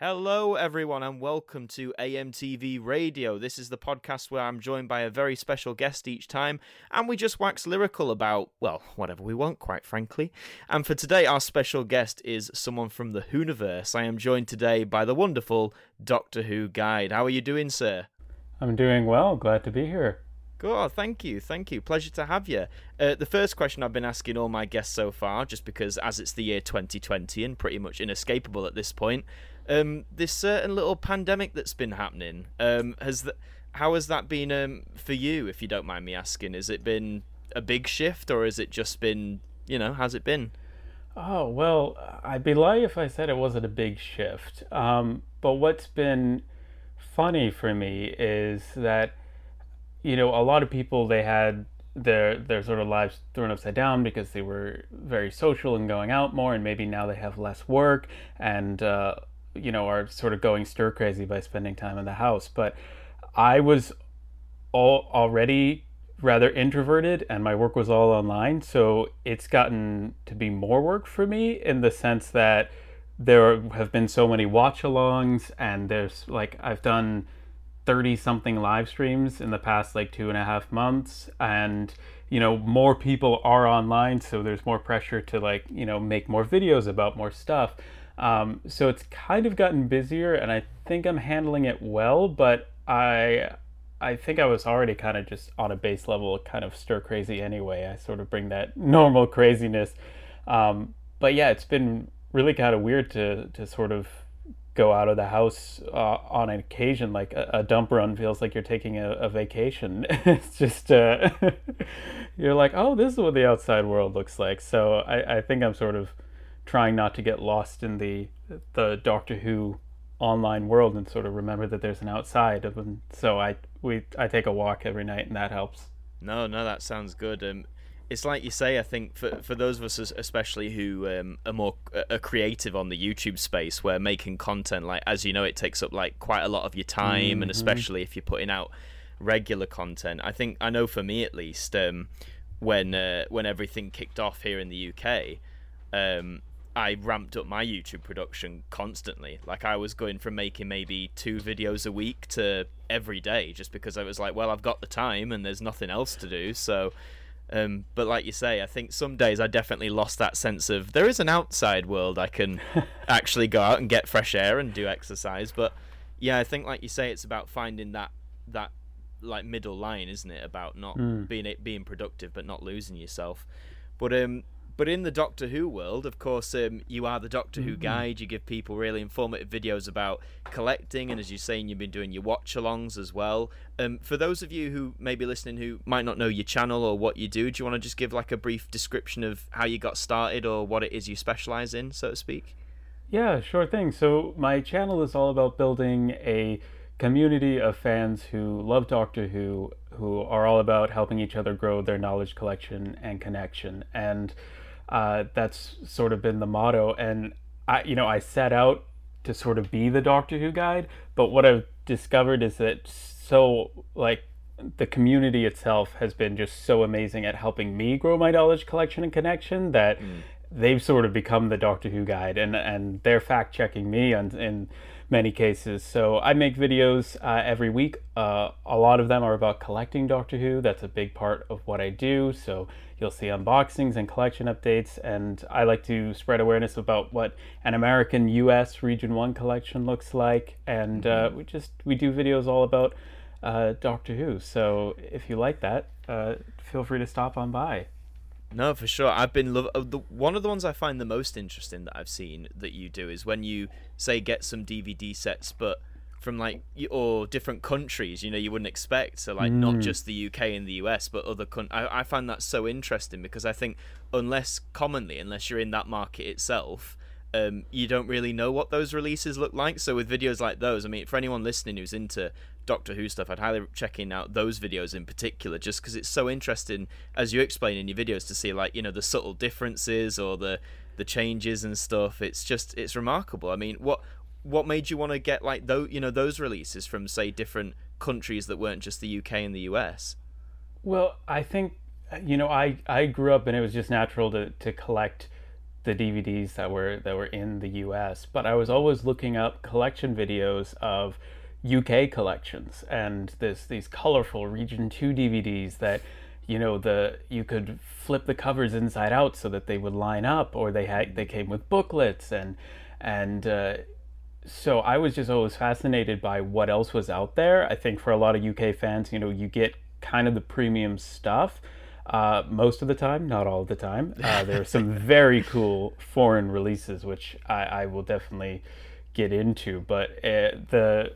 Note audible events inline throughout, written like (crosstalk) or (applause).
Hello, everyone, and welcome to AMTV Radio. This is the podcast where I'm joined by a very special guest each time, and we just wax lyrical about, well, whatever we want, quite frankly. And for today, our special guest is someone from the Whoniverse. I am joined today by the wonderful Doctor Who Guide. How are you doing, sir? I'm doing well. Glad to be here. Good, thank you, thank you. Pleasure to have you. Uh, the first question I've been asking all my guests so far, just because as it's the year 2020 and pretty much inescapable at this point, um, this certain little pandemic that's been happening. Um, has that? How has that been um, for you, if you don't mind me asking? Has it been a big shift, or has it just been, you know, how's it been? Oh well, I'd be lying if I said it wasn't a big shift. Um, but what's been funny for me is that, you know, a lot of people they had their their sort of lives thrown upside down because they were very social and going out more, and maybe now they have less work and uh, you know, are sort of going stir crazy by spending time in the house. But I was all already rather introverted and my work was all online. So it's gotten to be more work for me in the sense that there have been so many watch alongs and there's like I've done 30 something live streams in the past like two and a half months and you know more people are online so there's more pressure to like you know make more videos about more stuff um, so it's kind of gotten busier, and I think I'm handling it well. But I, I think I was already kind of just on a base level, kind of stir crazy anyway. I sort of bring that (laughs) normal craziness. Um, but yeah, it's been really kind of weird to to sort of go out of the house uh, on an occasion like a, a, dump run feels like you're taking a, a vacation (laughs) it's just uh, (laughs) you're like oh this is what the outside world looks like so I, I think i'm sort of trying not to get lost in the the Doctor Who online world and sort of remember that there's an outside of them. So I we I take a walk every night and that helps. No, no, that sounds good. Um, it's like you say. I think for for those of us, especially who um, are more are creative on the YouTube space, where making content, like as you know, it takes up like quite a lot of your time, mm-hmm. and especially if you're putting out regular content. I think I know for me at least, um, when uh, when everything kicked off here in the UK, um, I ramped up my YouTube production constantly. Like I was going from making maybe two videos a week to every day, just because I was like, well, I've got the time and there's nothing else to do. So, um, but like you say, I think some days I definitely lost that sense of there is an outside world I can (laughs) actually go out and get fresh air and do exercise. But yeah, I think like you say, it's about finding that that like middle line, isn't it? About not mm. being being productive but not losing yourself. But um, but in the Doctor Who world, of course, um, you are the Doctor mm-hmm. Who guide. You give people really informative videos about collecting, and as you're saying, you've been doing your watch alongs as well. Um, for those of you who may be listening who might not know your channel or what you do, do you want to just give like a brief description of how you got started or what it is you specialize in, so to speak? Yeah, sure thing. So my channel is all about building a community of fans who love Doctor Who, who are all about helping each other grow their knowledge collection and connection. And uh, that's sort of been the motto. And I, you know, I set out to sort of be the Doctor Who guide, but what I've discovered is that so like the community itself has been just so amazing at helping me grow my knowledge collection and connection that mm. they've sort of become the Doctor Who guide, and and they're fact checking me on in many cases. So I make videos uh, every week. Uh, a lot of them are about collecting Doctor Who. That's a big part of what I do. So You'll see unboxings and collection updates, and I like to spread awareness about what an American U.S. Region One collection looks like, and uh, mm-hmm. we just we do videos all about uh, Doctor Who. So if you like that, uh, feel free to stop on by. No, for sure. I've been love uh, the one of the ones I find the most interesting that I've seen that you do is when you say get some DVD sets, but from like or different countries you know you wouldn't expect so like mm. not just the UK and the US but other countries I, I find that so interesting because I think unless commonly unless you're in that market itself um, you don't really know what those releases look like. So with videos like those I mean for anyone listening who's into Doctor Who stuff I'd highly checking out those videos in particular just because it's so interesting as you explain in your videos to see like you know the subtle differences or the the changes and stuff. It's just it's remarkable. I mean what what made you want to get like those you know those releases from say different countries that weren't just the UK and the US? Well, I think you know I I grew up and it was just natural to to collect the DVDs that were that were in the US, but I was always looking up collection videos of UK collections and this these colorful Region 2 DVDs that you know the you could flip the covers inside out so that they would line up or they had they came with booklets and and uh, so I was just always fascinated by what else was out there. I think for a lot of UK fans, you know, you get kind of the premium stuff uh, most of the time, not all the time. Uh, there are some (laughs) very cool foreign releases, which I, I will definitely get into. But uh, the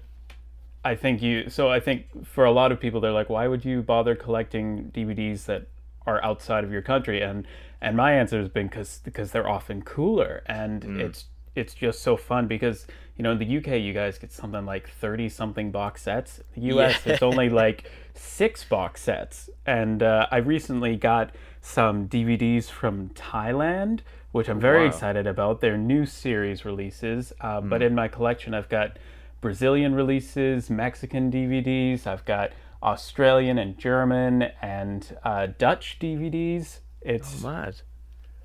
I think you so I think for a lot of people they're like, why would you bother collecting DVDs that are outside of your country? And and my answer has been because because they're often cooler and mm. it's it's just so fun because you know in the UK you guys get something like 30 something box sets. The US yeah. it's (laughs) only like 6 box sets. And uh, I recently got some DVDs from Thailand which I'm very wow. excited about. They're new series releases, uh, mm. but in my collection I've got Brazilian releases, Mexican DVDs. I've got Australian and German and uh, Dutch DVDs. It's oh, mad.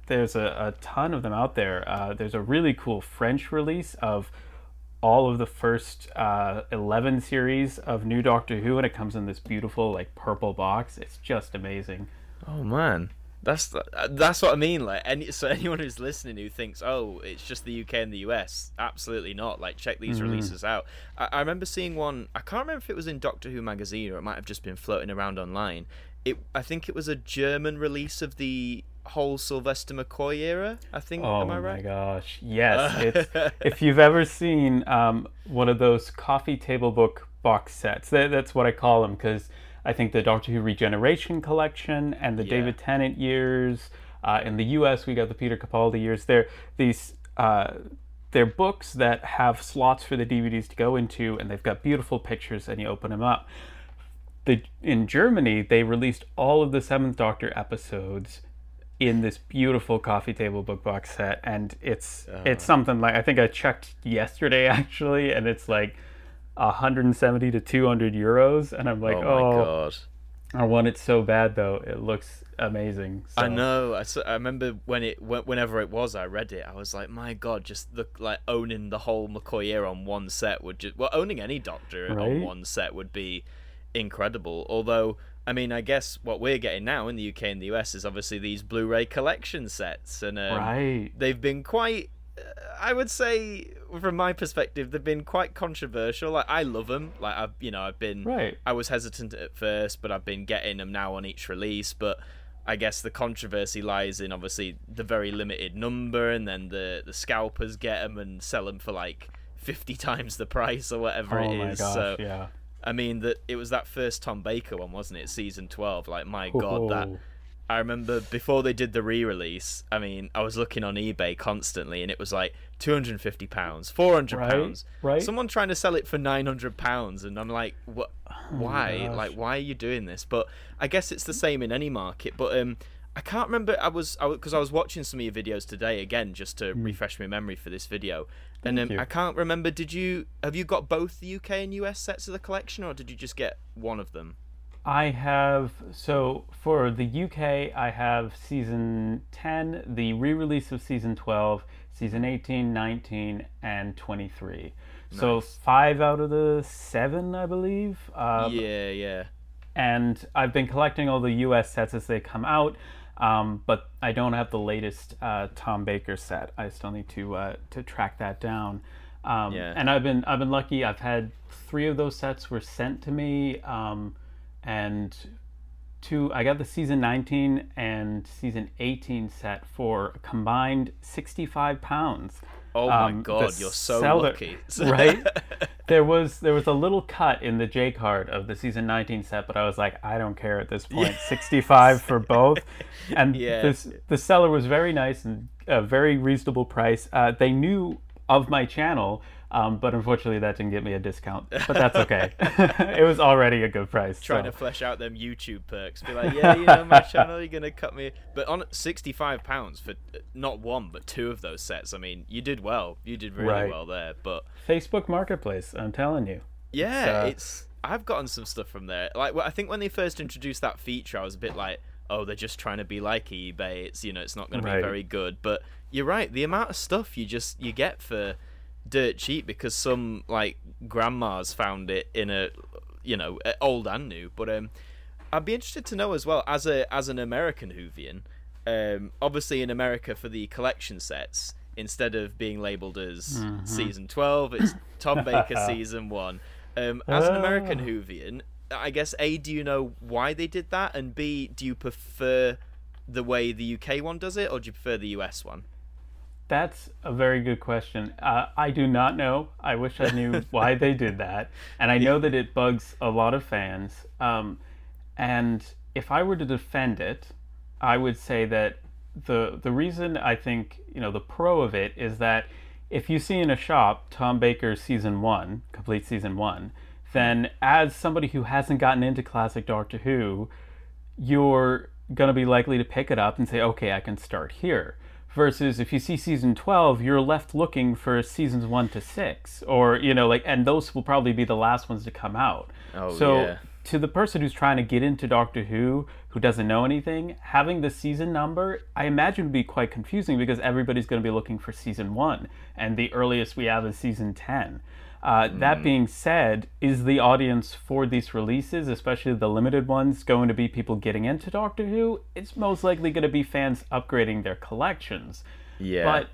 There's a, a ton of them out there. Uh, there's a really cool French release of all of the first uh, 11 series of New Doctor Who, and it comes in this beautiful, like, purple box. It's just amazing. Oh, man. That's uh, that's what I mean. Like, any so anyone who's listening who thinks, oh, it's just the UK and the US, absolutely not. Like, check these mm-hmm. releases out. I, I, remember seeing one. I can't remember if it was in Doctor Who magazine or it might have just been floating around online. It, I think it was a German release of the whole Sylvester McCoy era. I think. Oh am I right? my gosh, yes. (laughs) if you've ever seen um, one of those coffee table book box sets, that, that's what I call them because I think the Doctor Who Regeneration Collection and the yeah. David Tennant years. Uh, in the U.S., we got the Peter Capaldi years. They're these. Uh, they're books that have slots for the DVDs to go into, and they've got beautiful pictures, and you open them up. The, in Germany, they released all of the Seventh Doctor episodes in this beautiful coffee table book box set, and it's uh. it's something like I think I checked yesterday (laughs) actually, and it's like 170 to 200 euros, and I'm like, oh, oh god. I want it so bad though. It looks amazing. So. I know. I, I remember when it whenever it was, I read it. I was like, my god, just the like owning the whole McCoy era on one set would just well owning any Doctor right? on one set would be incredible. Although, I mean, I guess what we're getting now in the UK and the US is obviously these Blu-ray collection sets, and um, right. they've been quite I would say, from my perspective, they've been quite controversial. Like I love them. Like I've, you know, I've been. Right. I was hesitant at first, but I've been getting them now on each release. But I guess the controversy lies in obviously the very limited number, and then the the scalpers get them and sell them for like fifty (laughs) times the price or whatever it is. oh it is. Gosh, so yeah. I mean that it was that first Tom Baker one, wasn't it? Season twelve. Like my god, that I remember before they did the re-release. I mean, I was looking on eBay constantly, and it was like two hundred and fifty pounds, four hundred pounds. Right, right. Someone trying to sell it for nine hundred pounds, and I'm like, what? Oh why? Like, why are you doing this? But I guess it's the same in any market. But um, I can't remember. I was because I, I, was watching some of your videos today again, just to mm. refresh my memory for this video. Thank and um, I can't remember. Did you have you got both the UK and US sets of the collection, or did you just get one of them? I have so for the UK, I have season 10, the re-release of season 12, season 18, 19, and 23. Nice. So five out of the seven, I believe. Um, yeah, yeah. And I've been collecting all the US sets as they come out, um, but I don't have the latest uh, Tom Baker set. I still need to uh, to track that down. Um, yeah. And I've been I've been lucky. I've had three of those sets were sent to me. Um, and two I got the season 19 and season 18 set for combined 65 pounds. Oh my um, god, you're so seller, lucky. (laughs) right? There was there was a little cut in the J card of the season 19 set, but I was like, I don't care at this (laughs) point. 65 for both. And (laughs) yeah. this the seller was very nice and a very reasonable price. Uh, they knew of my channel um, but unfortunately, that didn't get me a discount. But that's (laughs) okay. (laughs) it was already a good price. Trying so. to flesh out them YouTube perks. Be like, yeah, you know, my (laughs) channel, you're gonna cut me. But on sixty-five pounds for uh, not one but two of those sets. I mean, you did well. You did really right. well there. But Facebook Marketplace, I'm telling you. Yeah, it's. Uh, it's I've gotten some stuff from there. Like, I think when they first introduced that feature, I was a bit like, oh, they're just trying to be like eBay. It's you know, it's not going to Right. be very good. But you're right. The amount of stuff you just you get for dirt cheap because some like grandmas found it in a you know old and new. But um, I'd be interested to know as well as a as an American Whovian. Um, obviously in America for the collection sets, instead of being labeled as season twelve, it's (laughs) Tom Baker season one. Um, as an American Ah. Whovian, I guess A, do you know why they did that, and B, do you prefer the way the UK one does it, or do you prefer the US one? That's a very good question. Uh, I do not know. I wish I knew (laughs) why they did that. And I know that it bugs a lot of fans. Um, and if I were to defend it, I would say that the the reason I think you know the pro of it is that if you see in a shop Tom Baker's season one, complete season one, then as somebody who hasn't gotten into classic Doctor Who, you're going to be likely to pick it up and say, okay, I can start here. Versus if you see season 12, you're left looking for seasons 1 to 6. Or, you know, like, and those will probably be the last ones to come out. Oh, so, yeah. to the person who's trying to get into Doctor Who, who doesn't know anything, having the season number, I imagine would be quite confusing because everybody's going to be looking for season 1. And the earliest we have is season 10. Uh, That being said, is the audience for these releases, especially the limited ones, going to be people getting into Doctor Who? It's most likely going to be fans upgrading their collections. Yeah. But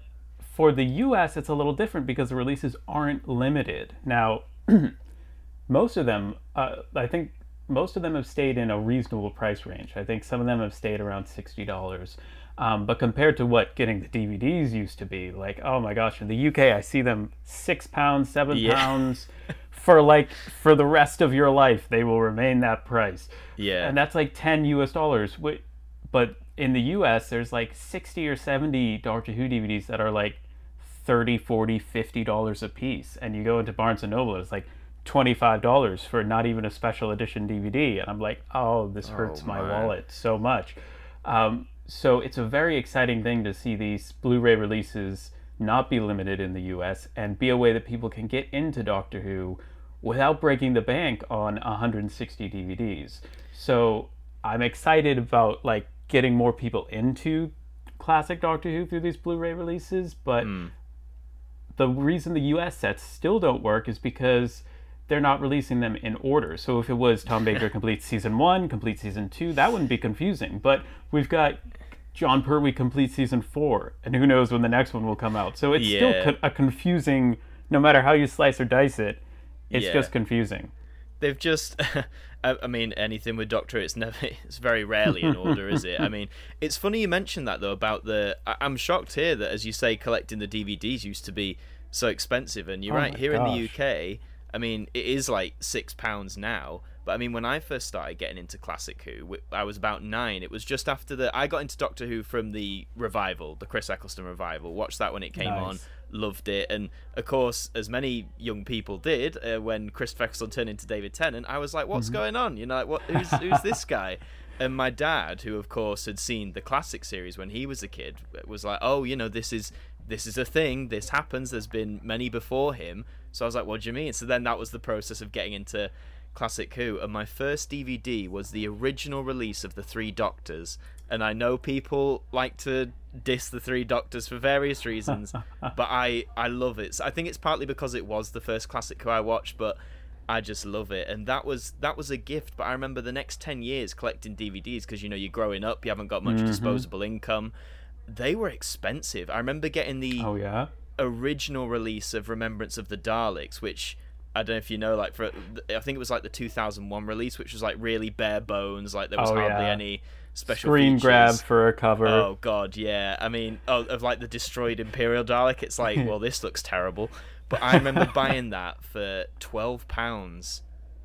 for the US, it's a little different because the releases aren't limited. Now, (clears throat) most of them, uh, I think most of them have stayed in a reasonable price range. I think some of them have stayed around $60. Um, but compared to what getting the DVDs used to be, like, oh my gosh, in the UK, I see them six pounds, seven Yeah. pounds (laughs) for like for the rest of your life. They will remain that price yeah. and that's like 10 US dollars. But in the US, there's like 60 or 70 Doctor Who DVDs that are like 30, 40, 50 dollars a piece. And you go into Barnes and Noble, it's like $25 for not even a special edition DVD. And I'm like, oh, this hurts my man. wallet so much. Um, so it's a very exciting thing to see these Blu ray releases not be limited in the US and be a way that people can get into Doctor Who without breaking the bank on 160 DVDs. So I'm excited about like getting more people into classic Doctor Who through these Blu-ray releases, but hmm. the reason the US sets still don't work is because they're not releasing them in order. So if it was Tom Baker complete season 1, complete season 2, that wouldn't be confusing. But we've got Jon Pertwee complete season 4, and who knows when the next one will come out. So it's Yeah. still co- a confusing no matter how you slice or dice it. It's Yeah. just confusing. they've just (laughs) I, mean anything with doctor it's never (laughs) it's very rarely in order is it i mean it's funny you mentioned that though about the i'm shocked here that as you say collecting the dvds used to be so expensive and you're Oh right here in the uk i mean it is like six pounds now but i mean when i first started getting into classic who i was about nine it was just after the i got into doctor who from the revival the chris eccleston revival watched that when it came on loved it. And of course, as many young people did, uh, when Chris Eccleston turned into David Tennant, I was like, "What's Mm-hmm. going on?" You know, like, what? Who's (laughs) who's this guy? And my dad, who of course had seen the classic series when he was a kid, was like, "Oh, you know, this is this is a thing. This happens. There's been many before him." So I was like, "What do you mean?" So then that was the process of getting into classic Who. And my first DVD was the original release of the Three Doctors. And I know people like to diss the Three Doctors for various reasons, (laughs) but I I love it. So I think it's partly because it was the first classic Who I watched, but I just love it. And that was that was a gift. But I remember the next ten years collecting DVDs because you know you're growing up, you haven't got much mm-hmm. disposable income. They were expensive. I remember getting the Oh yeah. Original release of Remembrance of the Daleks, which I don't know if you know, like for I think it was like the 2001 release, which was like really bare bones, like there was Oh, hardly yeah. any special Screen features. grab for a cover. Oh god, yeah. I mean, oh, of like the destroyed Imperial Dalek, it's like, (laughs) well, this looks terrible. But I remember buying that for twelve pounds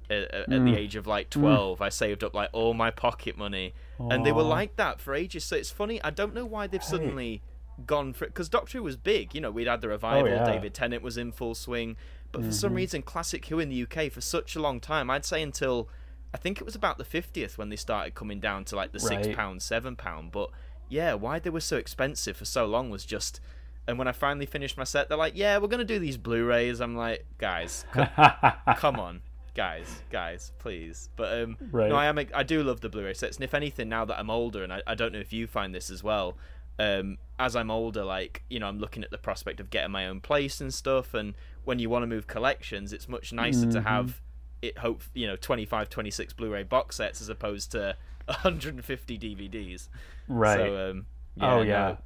at, at Mm. the age of like twelve. I saved up like all my pocket money, and they were like that for ages. So it's funny. I don't know why they've suddenly gone for it because Doctor Who was big. You know, we'd had the revival. Oh, yeah. Mm-hmm. David Tennant was in full swing, but for some reason, Classic Who in the UK for such a long time. I'd say until I think it was about the fiftieth when they started coming down to like the six pound, seven pound. But yeah, why they were so expensive for so long was just. And when I finally finished my set, they're like, "Yeah, we're gonna do these Blu-rays." I'm like, "Guys, c- (laughs) come on, guys, guys, please. But um, Right. no, I am. I do love the Blu-ray sets, and if anything, now that I'm older, and I, I don't know if you find this as well, um, as I'm older, like you know, I'm looking at the prospect of getting my own place and stuff, and when you want to move collections, it's much nicer to Mhm. have it. Hope you know, 25, 26 Blu-ray box sets as opposed to (laughs) 150 DVDs. Right. So, um, oh no. yeah.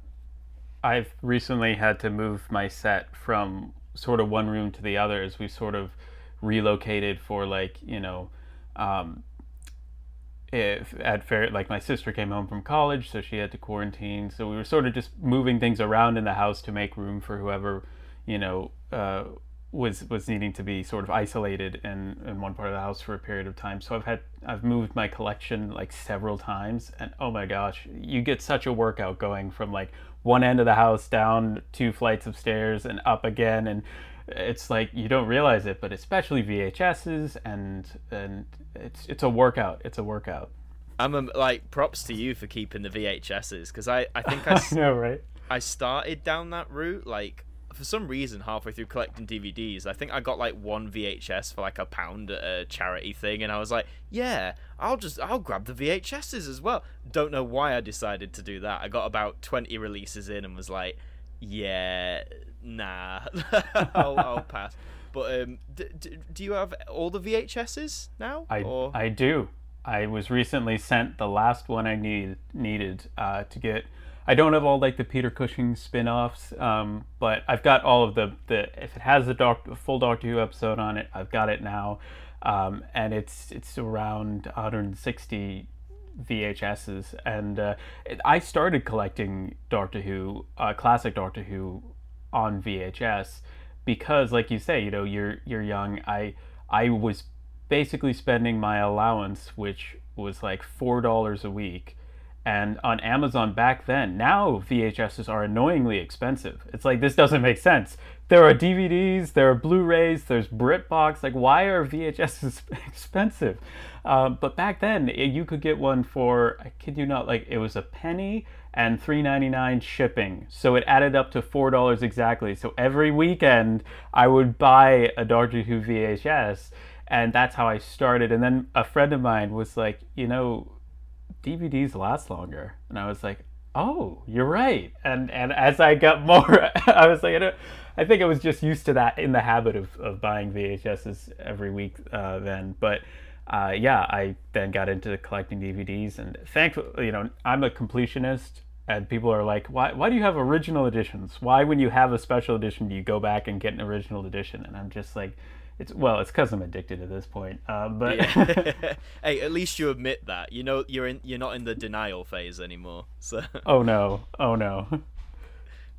I've recently had to move my set from sort of one room to the other as we sort of relocated for like you know um, if at fair like my sister came home from college so she had to quarantine. So we were sort of just moving things around in the house to make room for whoever you know uh, was was needing to be sort of isolated in, in one part of the house for a period of time. So i've had i've moved my collection like several times and oh my gosh you get such a workout going from like one end of the house down two flights of stairs and up again and it's like you don't realize it but especially vhs's and and it's it's a workout it's a workout. I'm um, like props to you for keeping the VHSs because I I think I, (laughs) I know right? I started down that route like for some reason halfway through collecting DVDs I think I got like one VHS for like a pound at a charity thing and I was like yeah I'll just I'll grab the VHSs as well. Don't know why I decided to do that. I got about 20 releases in and was like yeah nah (laughs) I'll, I'll (laughs) pass but um d- d- do you have all the VHSs now I, or I do. I was recently sent the last one I need needed uh, to get. I don't have all like the Peter Cushing spin-offs, um, but I've got all of the, the if it has a doc, full Doctor Who episode on it, I've got it now, um, and it's it's around 160 VHSs, and uh, I started collecting Doctor Who, uh, classic Doctor Who, on VHS because, like you say, you know, you're you're young. I I was basically spending my allowance, which was like four dollars a week, and on Amazon back then. Now VHSs are annoyingly expensive. It's like this doesn't make sense. There are DVDs, there are Blu-rays, there's BritBox. Like, why are VHSs (laughs) expensive? Um, but back then, it, you could get one for I kid you not, like it was a penny and three ninety nine shipping. So it added up to four dollars exactly. So every weekend, I would buy a Doctor Who VHS and that's how I started. And then a friend of mine was like, you know, DVDs last longer, and I was like, oh, you're right. And and as I got (laughs) more, I was like, I, I think I was just used to that in the habit of of buying VHSs every week uh, then, but. Uh, yeah, I then got into collecting DVDs, and thankfully, you know, I'm a completionist, and people are like, "Why? Why do you have original editions? Why, when you have a special edition, do you go back and get an original edition?" And I'm just like, "It's well, it's because I'm addicted at this point." Uh, but Yeah. (laughs) (laughs) hey, at least you admit that. You know you're in you're not in the denial phase anymore. So (laughs) oh no, oh no.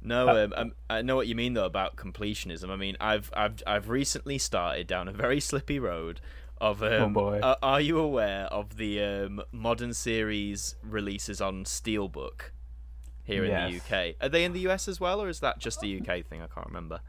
no, um, um, I know what you mean though about completionism. I mean, I've I've I've recently started down a very slippy road of um, Oh, boy. uh, are you aware of the um, modern series releases on Steelbook here in Yes. the UK? Are they in the US as well, or is that just a UK thing? I can't remember.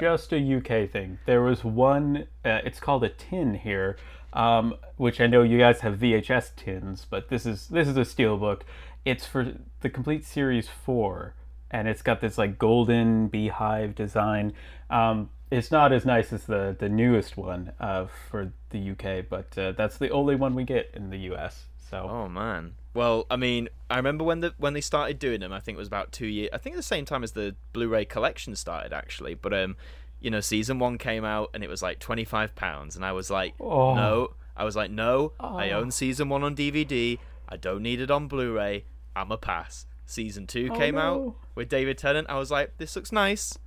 Just a UK thing. There was one. Uh, it's called a tin here, um, which I know you guys have VHS tins, but this is this is a steelbook. It's for the complete series four, and it's got this like golden beehive design. Um, it's not as nice as the the newest one uh, for the UK, but uh, that's the only one we get in the US. So Oh man. Well, I mean, I remember when the when they started doing them. I think it was about two years. I think the same time as the Blu-ray collection started, actually. But um, you know, season one came out and it was like twenty five pounds, and I was like, Oh. no. I was like, no. I Oh. own season one on DVD. I don't need it on Blu-ray. I'm a pass. Season two Oh, came out with David Tennant. I was like, this looks nice,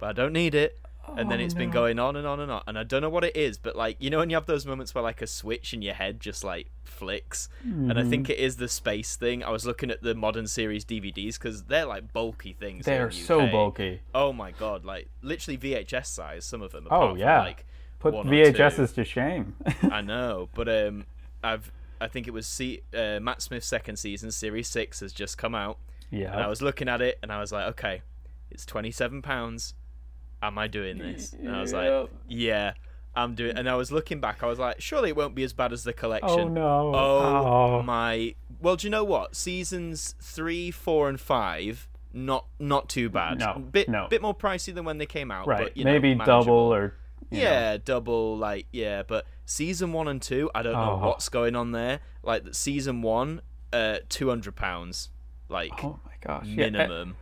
but I don't need it. And then Oh, it's been going on and on and on, and I don't know what it is, but like you know when you have those moments where like a switch in your head just like flicks, and I think Mm-hmm. it is the space thing. I was looking at the modern series DVDs because they're like bulky things. they're the so bulky. Oh my god, like literally VHS size. Some of them. Oh, apart from, yeah. like Put. VHSs to shame. I know, but um, I've I think it was C- uh, Matt Smith's second season, series six, has just come out, Yeah. and I was looking at it and I was like, okay, it's twenty seven pounds. Am I doing this? And I was like, (laughs) yeah, I'm doing. And I was looking back, I was like, surely it won't be as bad as the collection. Oh no. Oh, Oh. my! Well, do you know what? Seasons three, four, and five, not not too bad. No, bit no. bit more pricey than when they came out. Right. But, you Maybe manageable. double or yeah, know? double like yeah, but season one and two, I don't know oh. what's going on there. Like season one, uh, two hundred pounds, like oh my gosh, minimum. Yeah,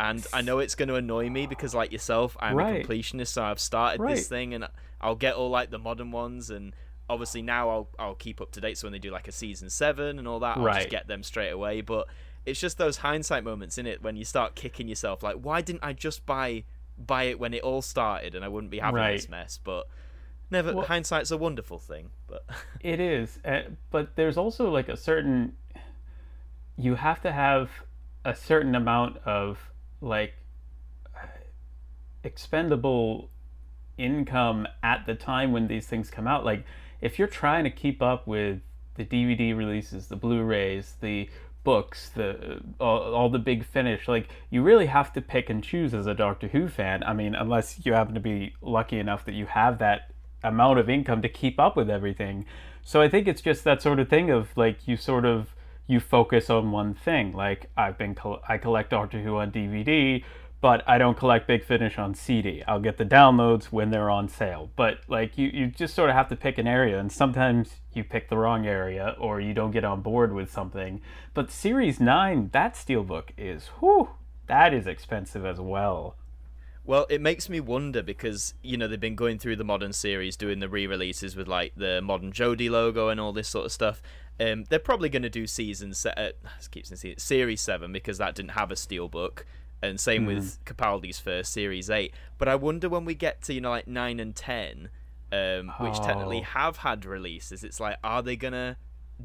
and I know it's going to annoy me because, like yourself, I'm right. a completionist, so I've started right. this thing, and I'll get all like the modern ones, and obviously now I'll I'll keep up to date. So when they do like a season seven and all that, I'll right. just get them straight away. But it's just those hindsight moments in it when you start kicking yourself, like, why didn't I just buy buy it when it all started, and I wouldn't be having this mess. But never well, hindsight's a wonderful thing. But (laughs) it is, uh, but there's also like a certain you have to have a certain amount of like expendable income at the time when these things come out. Like if you're trying to keep up with the DVD releases, the Blu-rays, the books, the all, all, the big finish, like you really have to pick and choose as a Doctor Who fan. I mean, unless you happen to be lucky enough that you have that amount of income to keep up with everything. So I think it's just that sort of thing of like you sort of you focus on one thing. Like I've been I collect Doctor Who on DVD, but I don't collect Big Finish on CD. I'll get the downloads when they're on sale. But like you, you just sort of have to pick an area, and sometimes you pick the wrong area or you don't get on board with something. But Series Nine, that steelbook is whew, that is expensive as well. Well, it makes me wonder because you know they've been going through the modern series, doing the re-releases with like the modern Jodie logo and all this sort of stuff, um, they're probably going to do season se- uh, keeps saying series seven because that didn't have a steelbook, and same mm. with Capaldi's first series eight. But I wonder when we get to you know like nine and ten, um, which oh. technically have had releases, it's like are they gonna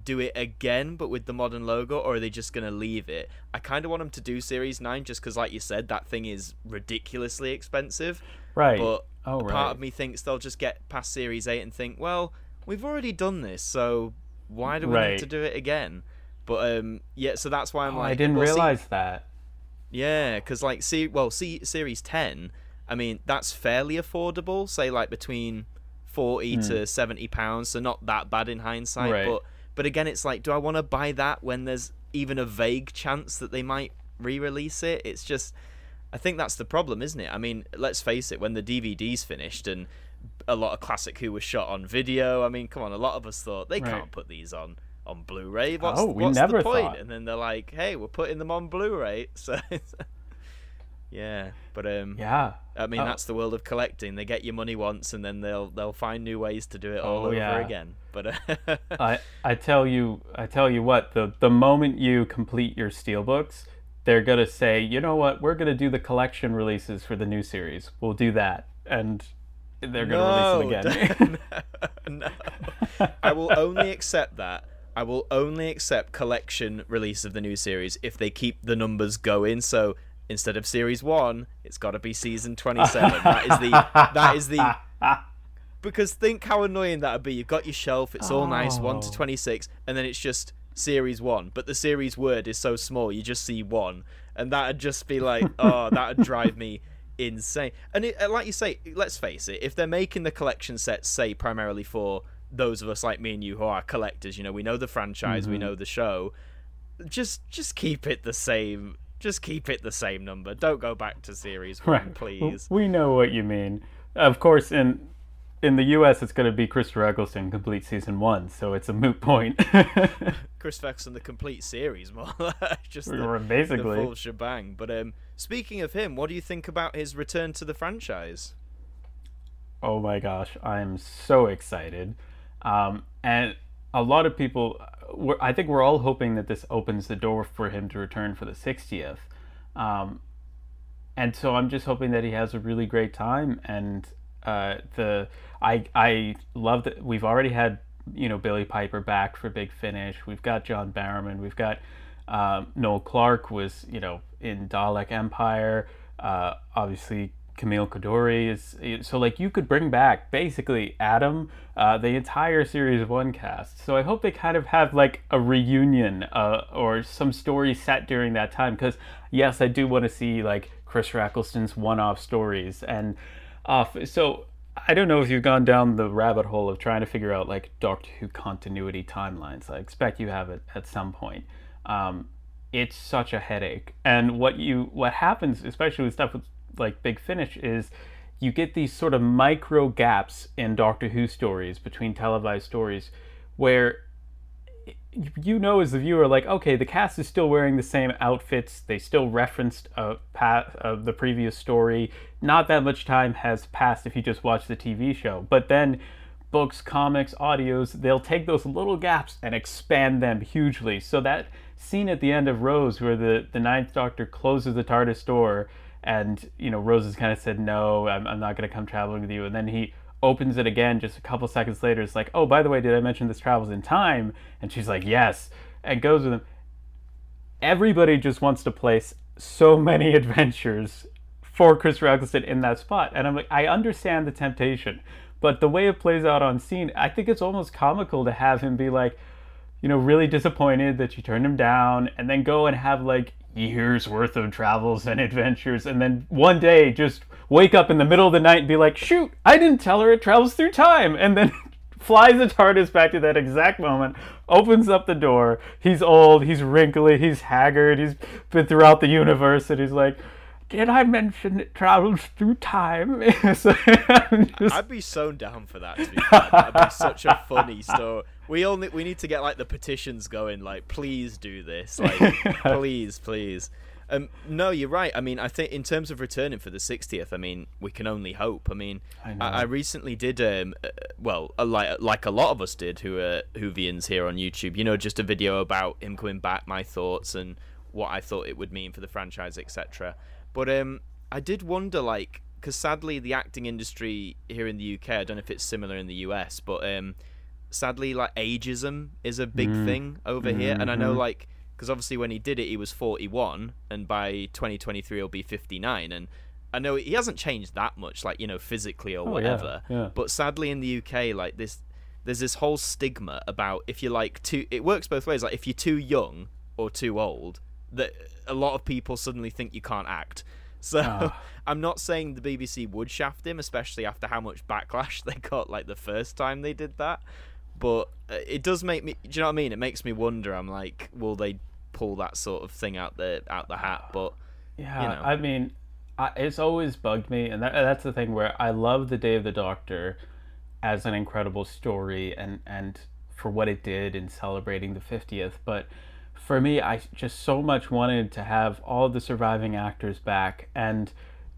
do it again but with the modern logo or are they just going to leave it i kind of want them to do series 9 just because like you said that thing is ridiculously expensive right but oh, right. part of me thinks they'll just get past series 8 and think well we've already done this so why do we right. need to do it again? But um, yeah, so that's why I'm oh, like, I didn't well, realize see, that. Yeah, because like, see, well, see, series ten. I mean, that's fairly affordable. Say like between forty mm. to seventy pounds, so not that bad in hindsight. Right. But but again, it's like, do I want to buy that when there's even a vague chance that they might re-release it? It's just, I think that's the problem, isn't it? I mean, let's face it, when the DVD's finished and a lot of classic Who was shot on video. I mean, come on, a lot of us thought they right. can't put these on on Blu-ray. What's, oh, we what's never the point? Thought. And then they're like, hey, we're putting them on Blu-ray. (laughs) So yeah, but um, yeah, I mean oh. that's the world of collecting. They get your money once, and then they'll they'll find new ways to do it all oh, over yeah. again. But (laughs) I I tell you I tell you what the the moment you complete your steelbooks, they're gonna say, you know what, we're gonna do the collection releases for the new series. We'll do that, and they're going to no, release it again. (laughs) no, (laughs) no. I will only accept that. I will only accept collection release of the new series if they keep the numbers going. So instead of series one, it's got to be season twenty-seven. that is the. That is the. (laughs) Because think how annoying that would be. You've got your shelf. It's all oh. nice, one to oh. twenty-six, and then it's just series one. But the series word is so small, you just see one, and that'd just be like, oh, that'd drive me insane. And it, uh, like you say, let's face it, if they're making the collection sets, say primarily for those of us like me and you who are collectors, you know, we know the franchise, mm-hmm. we know the show. Just just keep it the same. Just keep it the same number. Don't go back to series one, right. please. We know what you mean. Of course, in in the U.S., it's going to be Christopher Eccleston complete season one, so it's a moot point. (laughs) Chris Eccleston, the complete series, more just the, basically the full shebang. But um, speaking of him, what do you think about his return to the franchise? Oh my gosh, I'm so excited, um, and a lot of people. I think we're all hoping that this opens the door for him to return for the 60th. Um, and so I'm just hoping that he has a really great time and uh, the I I love that we've already had you know Billie Piper back for Big Finish. We've got John Barrowman. We've got um, Noel Clarke was you know in Dalek Empire. Uh, obviously Camille Coduri is so like you could bring back basically Adam, uh, the entire series one cast. So I hope they kind of have like a reunion uh, or some story set during that time because yes, I do want to see like Chris Eccleston's one-off stories and off. So I don't know if you've gone down the rabbit hole of trying to figure out like Doctor Who continuity timelines. I expect you have it at some point. Um, it's such a headache, and what you what happens, especially with stuff with like Big Finish, is you get these sort of micro gaps in Doctor Who stories between televised stories where you know as the viewer like okay the cast is still wearing the same outfits. They still referenced a path uh, of the previous story. Not that much time has passed if you just watch the tv show. But then books comics audios they'll take those little gaps and expand them hugely. So that scene at the end of rose where the, the ninth doctor closes the tardis door and you know rose has kind of said no i'm, I'm not going to come traveling with you. And then he opens it again just a couple seconds later. It's like, oh, by the way, did I mention this travels in time? And she's like, yes, and goes with him. Everybody just wants to place so many (laughs) adventures for Chris Eccleston in that spot. And I'm like, I understand the temptation, but the way it plays out on scene, I think it's almost comical to have him be like, you know, really disappointed that you turned him down, and then go and have like years worth of travels and (laughs) adventures, and then one day just wake up in the middle of the night and be like, shoot, I didn't tell her it travels through time. And then (laughs) flies the TARDIS back to that exact moment, opens up the door. He's old, he's wrinkly, he's haggard, he's been throughout the universe, and he's like, did I mention it travels through time? (laughs) so, just... I'd be so down for that. To be. That'd be such a funny story. We only we need to get like the petitions going. Like, please do this. Like, (laughs) please, please. Um, no, you're right. I mean, I think in terms of returning for the 60th, I mean, we can only hope. I mean, I, I, I recently did, um, uh, well, uh, like like a lot of us did who are Whovians here on YouTube. You know, just a video about him coming back, my thoughts, and what I thought it would mean for the franchise, etc. But um, I did wonder, like, because sadly the acting industry here in the UK, I don't know if it's similar in the US, but um, sadly, like ageism is a big mm. thing over mm-hmm. here, and I know mm-hmm. like because obviously when he did it he was 41 and by 2023 he'll be 59 and I know he hasn't changed that much like you know physically or oh, whatever yeah, yeah. but sadly in the UK like this there's this whole stigma about if you're like too it works both ways like if you're too young or too old that a lot of people suddenly think you can't act (laughs) so oh. I'm not saying the BBC would shaft him especially after how much backlash (laughs) they got like the first time they did that but uh, it does make me. Do you know what I mean? It makes me wonder. I'm like, will they pull that sort of thing out the out the hat? But yeah, you know. I mean, I, it's always bugged me, and that, that's the thing where I love the Day of the Doctor as an incredible story, and and for what it did in celebrating the 50th, but for me, I just so much wanted to have all the surviving actors back, and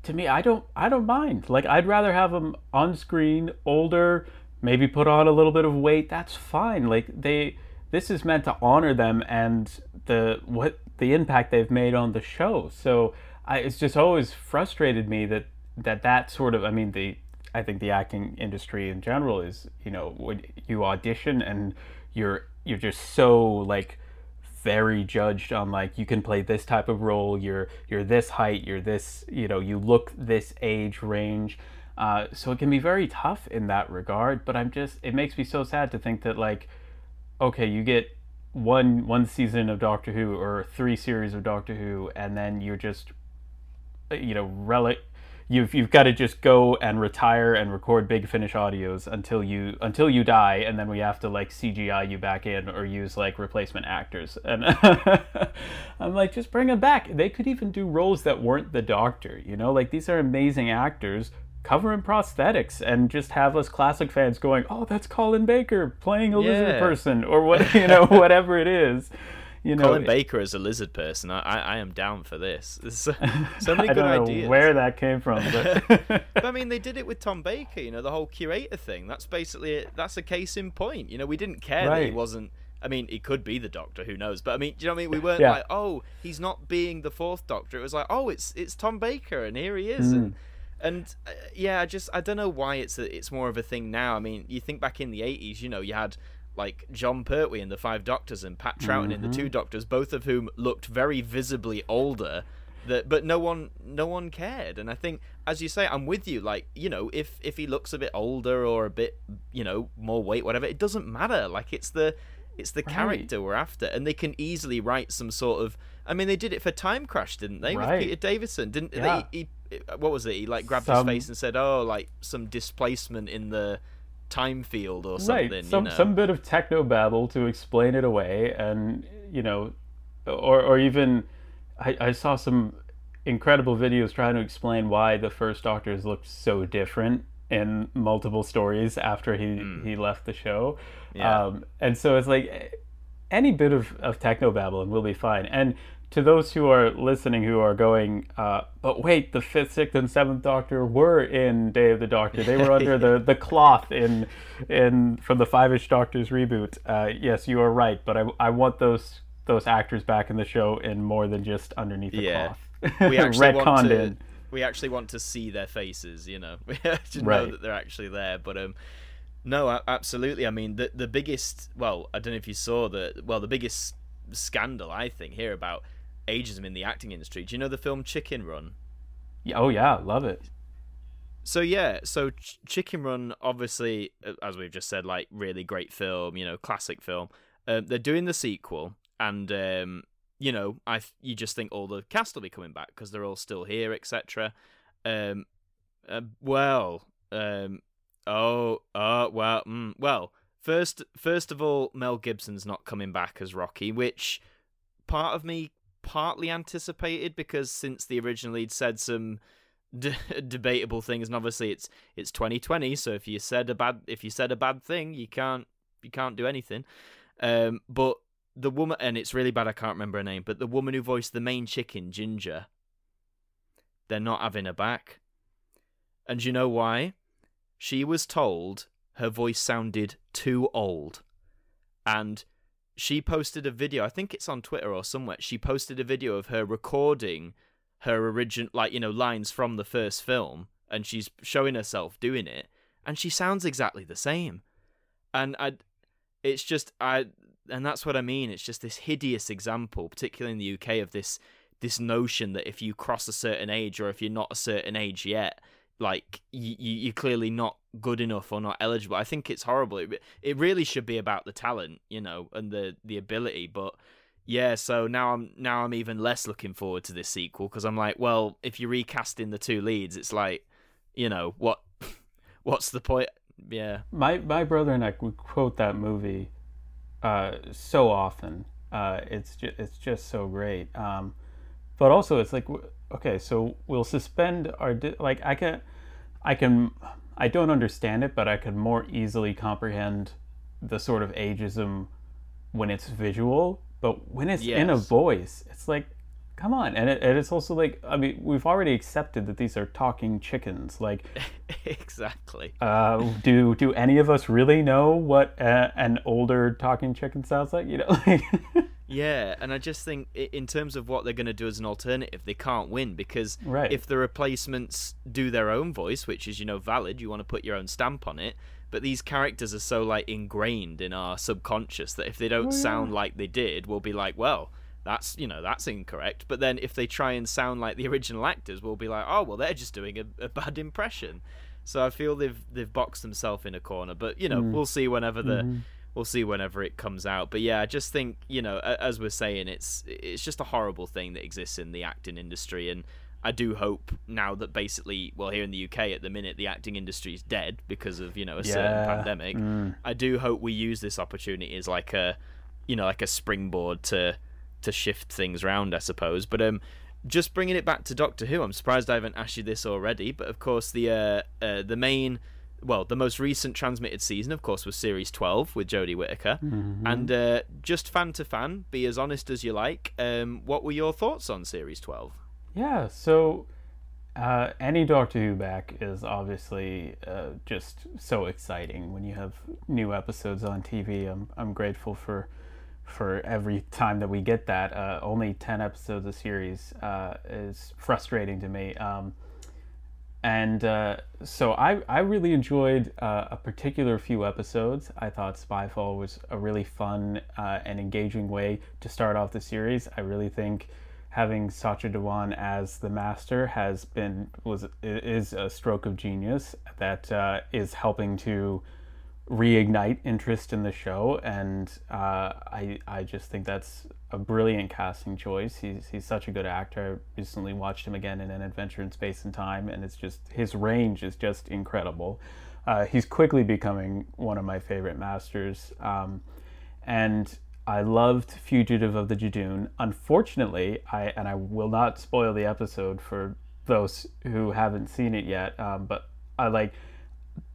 to me, I don't, I don't mind. Like, I'd rather have them on screen, older, maybe put on a little bit of weight that's fine. Like they this is meant to honor them and the what the impact they've made on the show. So I, it's just always frustrated me that that that sort of i mean the i think the acting industry in general is you know when you audition and you're you're just so like very judged on like you can play this type of role you're you're this height you're this you know you look this age range uh, so it can be very tough in that regard. But I'm just, it makes me so sad to think that like, okay, you get one one season of Doctor Who or three series of Doctor Who, and then you're just, uh, you know, relic. You've, you've got to just go and retire and record big finish audios until you until you die and then we have to like CGI you back in or use like replacement actors and (laughs) I'm like just bring them back they could even do roles that weren't the doctor you know like these are amazing actors cover in prosthetics and just have us classic fans going, "Oh, that's Colin Baker playing a yeah. lizard person," or what (laughs) you know, whatever it is. You know, Colin Baker as a lizard person, I, I, am down for this. (laughs) There's so, (laughs) so many good ideas. where that came from, but... but I mean, they did it with Tom Baker. You know, the whole curator thing. That's basically that's a case in point. You know, we didn't care right. that he wasn't. I mean, he could be the Doctor. Who knows? But I mean, do you know what I mean? We weren't yeah. like, oh, he's not being the fourth Doctor. It was like, oh, it's it's Tom Baker, and here he is. Mm. And and uh, yeah, I just I don't know why it's a, it's more of a thing now. I mean, you think back in the '80s, you know, you had like Jon Pertwee in the Five Doctors and Pat Troughton mm-hmm. in the Two mm-hmm. Doctors, both of whom looked very visibly older. That, but no one, no one cared. And I think, as you say, I'm with you. Like, you know, if if he looks a bit older or a bit, you know, more weight, whatever, it doesn't matter. Like, it's the it's the right. character we're after, and they can easily write some sort of. I mean, they did it for Time Crash, didn't they? Right. With Peter Davison, didn't yeah. they? He, what was it? He like grabbed some... his face and said, "Oh, like some displacement in the time field or something." Right, some you know? some bit of techno babble to explain it away, and you know, or or even I, I saw some incredible videos trying to explain why the first Doctors looked so different in multiple stories after he mm. he left the show. Yeah. Um, and so it's like any bit of, of techno babylon will be fine. And to those who are listening who are going, uh, but wait, the fifth, sixth, and seventh Doctor were in Day of the Doctor. They were under the, the cloth in in from the Five Ish Doctors reboot. Uh, yes, you are right, but I, I want those those actors back in the show in more than just underneath the yeah. cloth. We (laughs) actually want to, in. we actually want to see their faces. You know, (laughs) we to right. know that they're actually there. But um, no, absolutely. I mean, the the biggest. Well, I don't know if you saw the well, the biggest scandal I think here about ageism in the acting industry. Do you know the film Chicken Run? Yeah, oh yeah, love it. So yeah, so Ch- Chicken Run, obviously, as we've just said, like really great film, you know, classic film. Um, they're doing the sequel, and um, you know, I you just think all the cast will be coming back because they're all still here, etc. Um, uh, well, um, oh, uh, well, mm, well. First, first of all, Mel Gibson's not coming back as Rocky, which part of me partly anticipated because since the original lead said some d- (laughs) debatable things, and obviously it's it's 2020, so if you said a bad if you said a bad thing, you can't you can't do anything. Um, but the woman, and it's really bad. I can't remember her name, but the woman who voiced the main chicken, Ginger, they're not having her back. And you know why? She was told her voice sounded too old, and she posted a video. I think it's on Twitter or somewhere. She posted a video of her recording her original, like you know, lines from the first film, and she's showing herself doing it, and she sounds exactly the same. And I, it's just I, and that's what I mean. It's just this hideous example, particularly in the UK, of this this notion that if you cross a certain age or if you're not a certain age yet, like you, you're clearly not good enough or not eligible. I think it's horrible. It, it really should be about the talent, you know, and the the ability. But yeah, so now I'm now I'm even less looking forward to this sequel because I'm like, well, if you're recasting the two leads, it's like, you know, what (laughs) what's the point? Yeah. My my brother and I we quote that movie uh, so often. Uh, it's just it's just so great. Um, but also it's like okay, so we'll suspend our di- like I can I can I don't understand it, but I could more easily comprehend the sort of ageism when it's visual, but when it's yes. in a voice, it's like, come on. And, it, and it's also like, I mean, we've already accepted that these are talking chickens. Like, (laughs) exactly. Uh, do do any of us really know what a, an older talking chicken sounds like? You know, like. (laughs) Yeah, and I just think in terms of what they're going to do as an alternative, they can't win because right. if the replacements do their own voice, which is you know valid, you want to put your own stamp on it. But these characters are so like ingrained in our subconscious that if they don't oh, yeah. sound like they did, we'll be like, well, that's you know that's incorrect. But then if they try and sound like the (laughs) original actors, we'll be like, oh well, they're just doing a, a bad impression. So I feel they've they've boxed themselves in a corner. But you know, mm. we'll see whenever the. Mm-hmm we'll see whenever it comes out. But yeah, I just think you know, as we're saying, it's it's just a horrible thing that exists in the acting industry, and I do hope now that basically, well, here in the UK at the minute, the acting industry is dead because of you know a yeah. certain pandemic. Mm. I do hope we use this opportunity as like a, you know, like a springboard to to shift things around, I suppose. But um, just bringing it back to Doctor Who, I'm surprised I haven't asked you this already. But of course, the uh, uh the main well, the most recent transmitted season, of course, was Series 12 with Jodie Whittaker. Mm-hmm. And uh, just fan to fan, be as honest as you like. Um, what were your thoughts on Series 12? Yeah, so uh, any Doctor Who back is obviously uh, just so exciting when you have new episodes on TV. I'm, I'm grateful for for every time that we get that. Uh, only 10 episodes a series uh, is frustrating to me. Um, and uh, so I, I really enjoyed uh, a particular few episodes. I thought Spyfall was a really fun uh, and engaging way to start off the series. I really think having Sacha Dhawan as the master has been was is a stroke of genius that uh, is helping to reignite interest in the show, and uh, I I just think that's a brilliant casting choice. He's he's such a good actor. I recently watched him again in An Adventure in Space and Time, and it's just his range is just incredible. Uh, he's quickly becoming one of my favorite masters, um, and I loved Fugitive of the Judoon. Unfortunately, I and I will not spoil the episode for those who haven't seen it yet. Um, but I like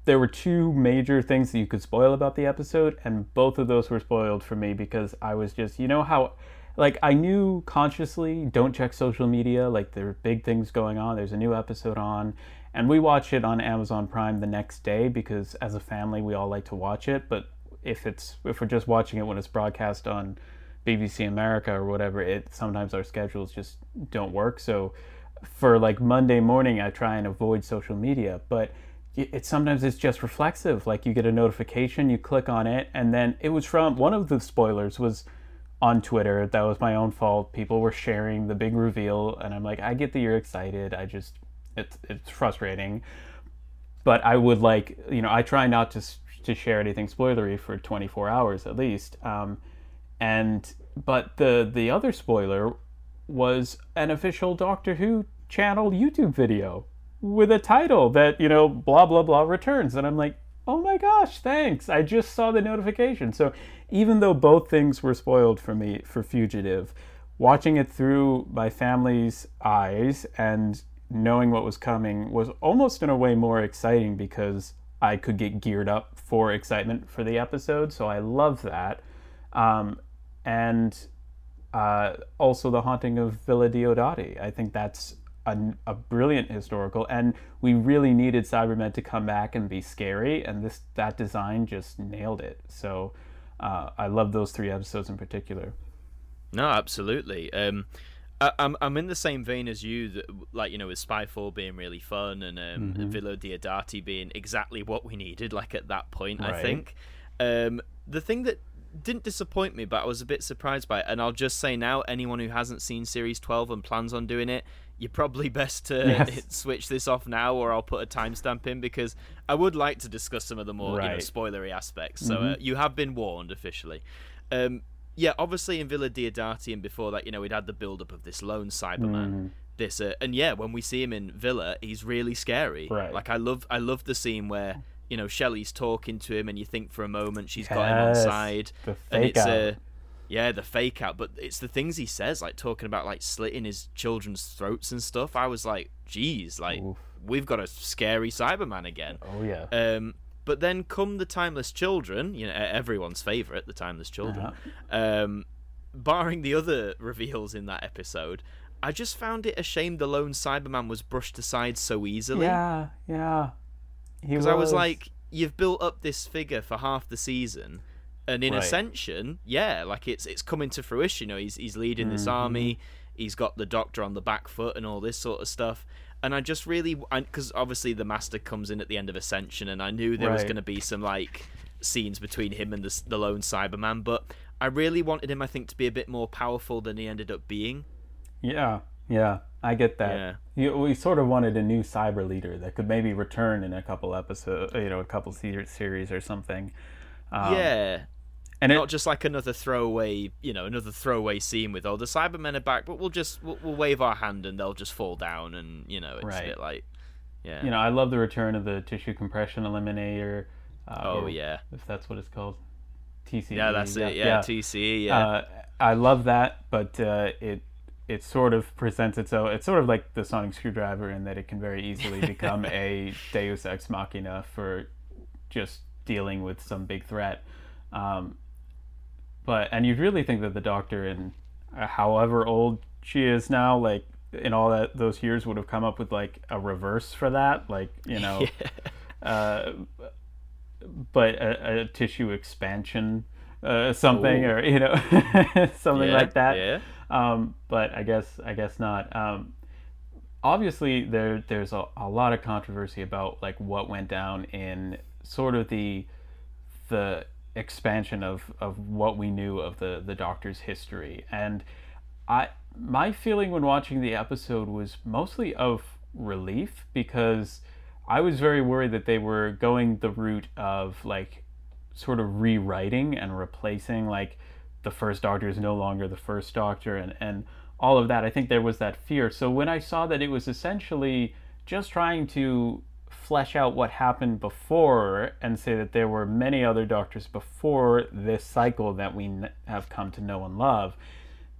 there were two major things that you could spoil about the episode, and both of those were spoiled for me because I was just you know how like I knew consciously don't check social media like there are big things going on. There's a new episode on, and we watch it on Amazon Prime the next day because as a family we all like to watch it, but if it's if we're just watching it when it's broadcast on BBC America or whatever, it sometimes our schedules just don't work. So for like Monday morning, I try and avoid social media, but it sometimes it's just reflexive. Like you get a notification, you click on it, and then it was from one of the spoilers was on Twitter. That was my own fault. People were sharing the big reveal, and I'm like, I get that you're excited. I just it's it's frustrating, but I would like you know I try not to to share anything spoilery for 24 hours at least. Um, and but the the other spoiler was an official Doctor Who channel YouTube video with a title that you know blah blah blah returns, and I'm like, oh my gosh, thanks! I just saw the notification. So even though both things were spoiled for me for Fugitive, watching it through my family's eyes and knowing what was coming was almost in a way more exciting because I could get geared up for excitement for the episode. So I love that. Um, and uh, also the haunting of Villa Diodati. I think that's a, a, brilliant historical, and we really needed Cybermen to come back and be scary, and this that design just nailed it. So uh, I love those three episodes in particular. No, absolutely. Um, I, I'm I'm in the same vein as you, that, like you know, with Spyfall being really fun and um, mm-hmm. Villa Diodati being exactly what we needed, like at that point. Right. I think um, the thing that didn't disappoint me, but I was a bit surprised by it. And I'll just say now, anyone who hasn't seen Series 12 and plans on doing it, you're probably best to yes. (laughs) switch this off now, or I'll put a timestamp in because I would like to discuss some of the more right. you know, spoilery aspects. So mm-hmm. uh, you have been warned officially. Um, yeah, obviously in Villa Diodati and before that, you know, we'd had the build up of this lone Cyberman. Mm. This uh, and yeah, when we see him in Villa, he's really scary. Right. Like I love, I love the scene where you know Shelley's talking to him, and you think for a moment she's yes, got him on side, and it's a. Uh, yeah, the fake out, but it's the things he says, like talking about like slitting his children's throats and stuff. I was like, geez, like Oof. we've got a scary Cyberman again. Oh yeah. Um, but then come the Timeless Children, you know, everyone's favorite, the Timeless Children. Uh-huh. Um, barring the other (laughs) reveals in that episode, I just found it a shame the lone Cyberman was brushed aside so easily. Yeah, yeah. Because I was like, you've built up this figure for half the season, and in right. Ascension, yeah, like it's it's coming to fruition. You know, he's he's leading mm-hmm. this army. He's got the Doctor on the back foot and all this sort of stuff and I just really because obviously the Master comes in at the end of Ascension, and I knew there right. was going to be some like scenes between him and the, the lone Cyberman, but I really wanted him, I think, to be a bit more powerful than he ended up being. Yeah, yeah, I get that. Yeah. You, we sort of wanted a new cyber leader that could maybe return in a couple episodes, you know, a couple series or something. Um, yeah, and not it, just like another throwaway, you know, another throwaway scene with, oh, the Cybermen are back, but we'll just we'll, we'll wave our hand and they'll just fall down, and you know, it's right. a bit like, yeah. You know, I love the return of the tissue compression eliminator. Uh, oh yeah, if that's what it's called, TCE. Yeah, that's yeah. it. Yeah, yeah. TCE. Yeah, uh, I love that, but uh, it it sort of presents itself. It's sort of like the sonic screwdriver in that it can very easily (laughs) become a Deus ex machina for just dealing with some big threat. Um, but and you'd really think that the doctor in uh, however old she is now like in all that those years would have come up with like a reverse for that like you (laughs) know yeah. uh, but a, a, tissue expansion uh, something Ooh. or you know (laughs) something yeah, like that yeah. um, but i guess i guess not um, obviously there there's a, a lot of controversy about like what went down in sort of the the expansion of, of what we knew of the, the doctor's history. And I my feeling when watching the episode was mostly of relief because I was very worried that they were going the route of like sort of rewriting and replacing like the first doctor is no longer the first doctor and, and all of that. I think there was that fear. So when I saw that it was essentially just trying to flesh out what happened before and say that there were many other doctors before this cycle that we have come to know and love,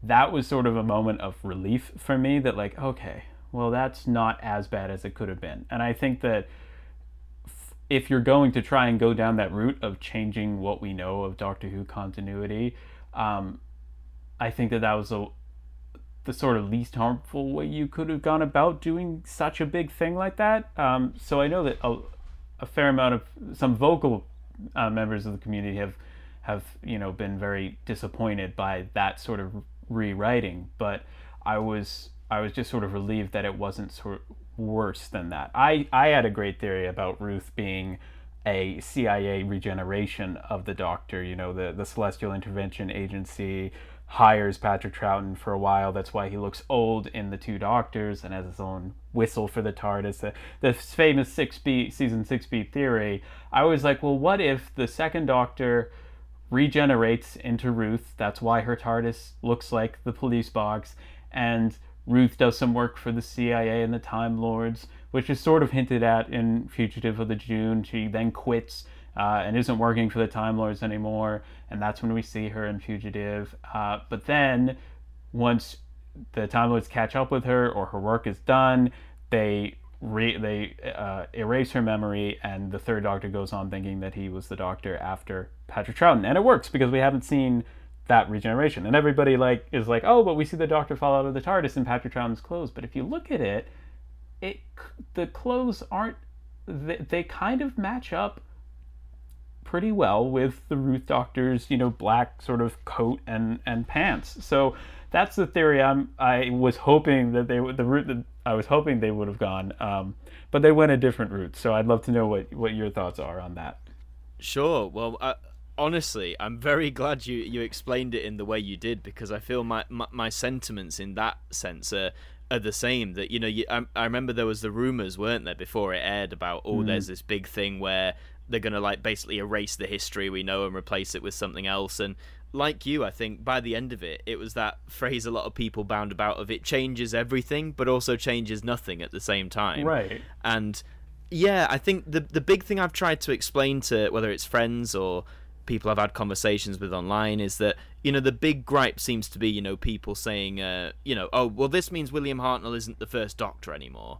that was sort of a moment of relief for me that, like, okay, well, that's not as bad as it could have been. And I think that if you're going to try and go down that route of changing what we know of Doctor Who continuity, um, I think that that was a, the sort of least harmful way you could have gone about doing such a big thing like that. Um, so I know that a, a, fair amount of some vocal uh, members of the community have have you know been very disappointed by that sort of rewriting, but I was I was just sort of relieved that it wasn't sort of worse than that. I I had a great theory about Ruth being a CIA regeneration of the Doctor. You know, the the Celestial Intervention Agency hires Patrick Troughton for a while. That's why he looks old in the Two Doctors and has his own whistle for the TARDIS. The, the famous 6B, season 6B theory. I was like, well, what if the second Doctor regenerates into Ruth? That's why her TARDIS looks like the police box. And Ruth does some work for the CIA and the Time Lords, which is sort of hinted at in Fugitive of the Judoon. She then quits uh, and isn't working for the Time Lords anymore, and that's when we see her in Fugitive. Uh, but then, once the Time Lords catch up with her or her work is done, they re- they uh, erase her memory, and the Third Doctor goes on thinking that he was the Doctor after Patrick Troughton, and it works because we haven't seen that regeneration, and everybody like is like, oh, but we see the Doctor fall out of the TARDIS in Patrick Troughton's clothes. But if you look at it, it the clothes aren't they, they kind of match up pretty well with the Ruth Doctor's, you know, black sort of coat and and pants. So that's the theory. I'm I was hoping that they would the route that I was hoping they would have gone, um, but they went a different route. So I'd love to know what what your thoughts are on that. Sure. Well, uh, honestly, I'm very (laughs) glad you you explained it in the way you did because I feel my my, my sentiments in that sense are are the same. That you know, you, I, I remember there was the rumors, weren't there, before it aired about oh, mm. there's this big thing where they're going to like basically erase the history we know and replace it with something else. And like you i think by the end of it it was that phrase a lot of people bound about of it changes everything but also changes nothing at the same time. Right. And yeah i think the the big thing i've tried to explain to whether it's friends or people i've had conversations with online is that you know the big gripe seems to be you know people saying uh, you know oh well this means william hartnell isn't the first doctor anymore.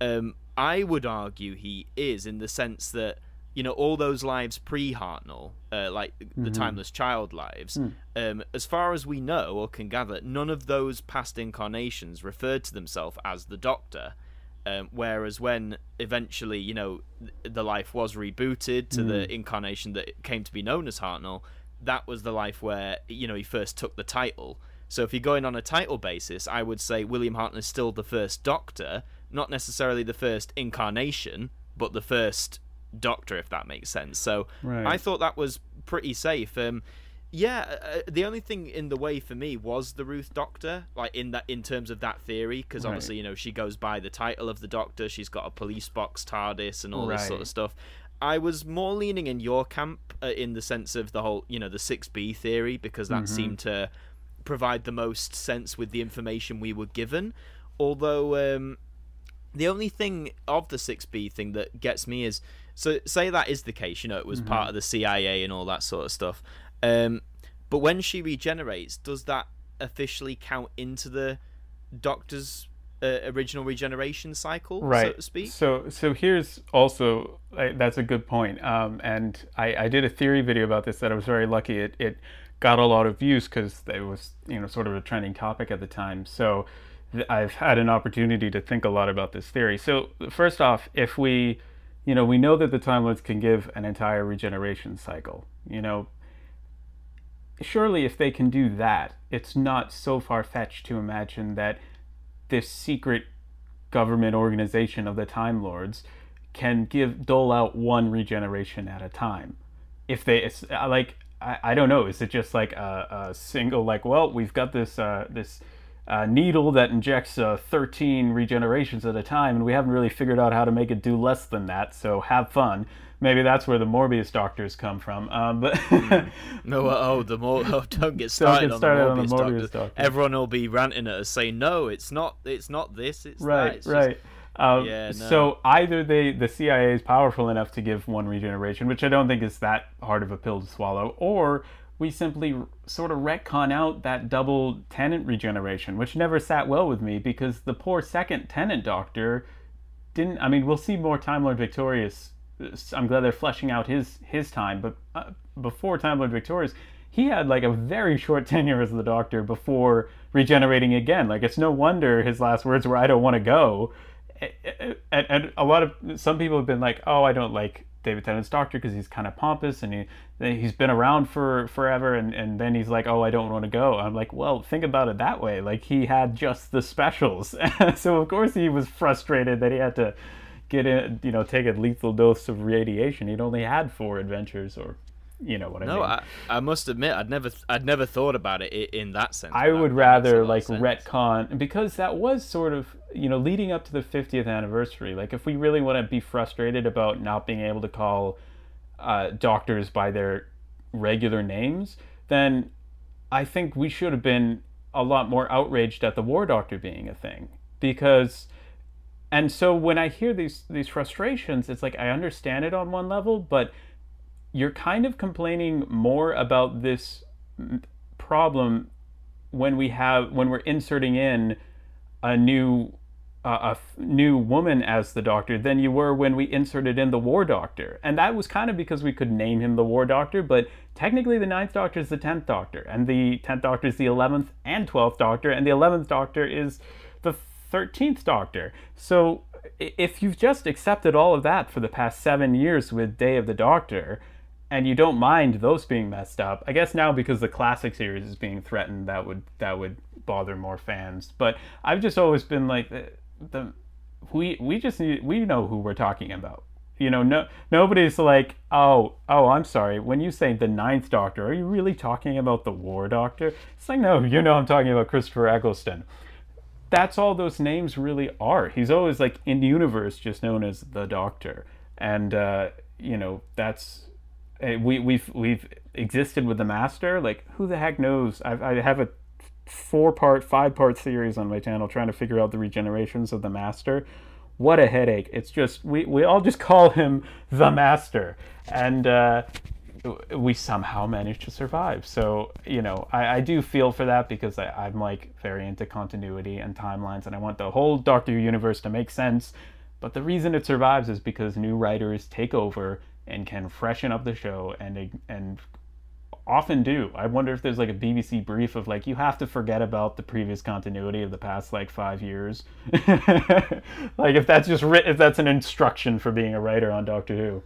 Um, i would argue he is in the sense that you know all those lives pre Hartnell, uh, like mm-hmm. the timeless child lives. Mm. Um, as far as we know or can gather, none of those past incarnations referred to themselves as the Doctor. Um, whereas when eventually, you know, the life was rebooted to mm. the incarnation that came to be known as Hartnell, that was the life where you know he first took the title. So if you're going on a title basis, I would say William Hartnell is still the first Doctor, not necessarily the first incarnation, but the first Doctor, if that makes sense. So right. I thought that was pretty safe. Um, yeah, uh, uh, the only thing in the way for me was the Ruth Doctor, like in that in terms of that theory, because obviously you know she goes by the title of the Doctor. She's got a police box TARDIS and all right. this sort of stuff. I was more leaning in your camp uh, in the sense of the whole, you know, the six B theory because that mm-hmm. seemed to provide the most sense with the information we were given. Although um, the only thing of the six B thing that gets me is so say that is the case, you know, it was mm-hmm. part of the CIA and all that sort of stuff. Um, but when she regenerates, does that officially count into the Doctor's uh, original regeneration cycle, right. so to speak? So, so here's also that's a good point. Um, and I, I did a theory video about this that I was very lucky. It it got a lot of views because it was you know sort of a trending topic at the time. So I've had an opportunity to think a lot about this theory. So first off, if we you know, we know that the Time Lords can give an entire regeneration cycle. You know, surely if they can do that, it's not so far fetched to imagine that this secret government organization of the Time Lords can give dole out one regeneration at a time. If they, it's uh, like, I, I don't know, is it just like a, a single, like, well, we've got this, uh, this uh, needle that injects uh, 13 regenerations at a time, and we haven't really figured out how to make it do less than that. So have fun. Maybe that's where the Morbius doctors come from. Um, but (laughs) mm. no, oh, the more (laughs) oh, don't get started, don't get started on, the on, the Morbius, doctors. doctors. Everyone will be ranting at us saying, "No, it's not. It's not this. It's right, that. It's right." Just... Um, Yeah, no. So either they the CIA is powerful enough to give one regeneration, which I don't think is that hard of a pill to swallow, or we simply sort of retcon out that double Tennant regeneration, which never sat well with me because the poor second Tennant doctor didn't. I mean, we'll see more Time Lord Victorious. I'm glad they're fleshing out his his time, but uh, before Time Lord Victorious, he had like a very short (laughs) tenure as the Doctor before regenerating again. Like it's no wonder his last words were, "I don't want to go." And, and a lot of some people have been like, "Oh, I don't like David Tennant's Doctor because he's kind of pompous and he he's been around for forever." And and then he's like, "Oh, I don't want to go." I'm like, "Well, think about it that way. Like he had just the specials, (laughs) so of course he was frustrated that he had to." Get in, you know, take a lethal dose of radiation. He'd only had four adventures, or you know what I No, mean. I, I must admit, I'd never, I'd never thought about it in that sense. I would that makes a rather like retcon because that was sort of you know leading up to the 50th anniversary. Like if we really want to be frustrated about not being able to call uh, doctors by their regular names, then I think we should have been a lot more outraged at the War Doctor being a thing because. And so when I hear these these frustrations, it's like I understand it on one level, but you're kind of complaining more about this problem when we have when we're inserting in a new uh, a new woman as the doctor than you were when we inserted in the war doctor and that was kind of because we could name him the war doctor but technically the ninth doctor is the 10th doctor and the 10th doctor is the 11th and 12th doctor and the 11th doctor is the 13th doctor so if you've just accepted all of that for the past seven years with day of the doctor and you don't mind those being messed up. I guess now because the classic series is being threatened, that would that would bother more fans. But I've just always been like the, we we just need we know who we're talking about. You know, no nobody's like, oh oh, I'm sorry. When you say the Ninth Doctor, are you really talking about the War Doctor? It's like no, you know, I'm talking about Christopher Eccleston. That's all those names really are. He's always like in the universe, just known as the Doctor, and uh, you know that's uh, we we've we've existed with the master like who the heck knows I've, i have a four part five part series on my channel trying to figure out the regenerations of the master. What a headache. It's just we, we all just call him the master. And uh, we somehow managed to survive. So you know i, I do feel for that because I, i'm like very into continuity and timelines and i want the whole doctor universe to make sense. But the reason it survives is because new writers take over and can freshen up the show and and often do. I wonder if there's like a BBC brief of like you have to forget about the previous continuity of the past like 5 years. (laughs) like if that's just writ- if that's an instruction for being a writer on Doctor Who.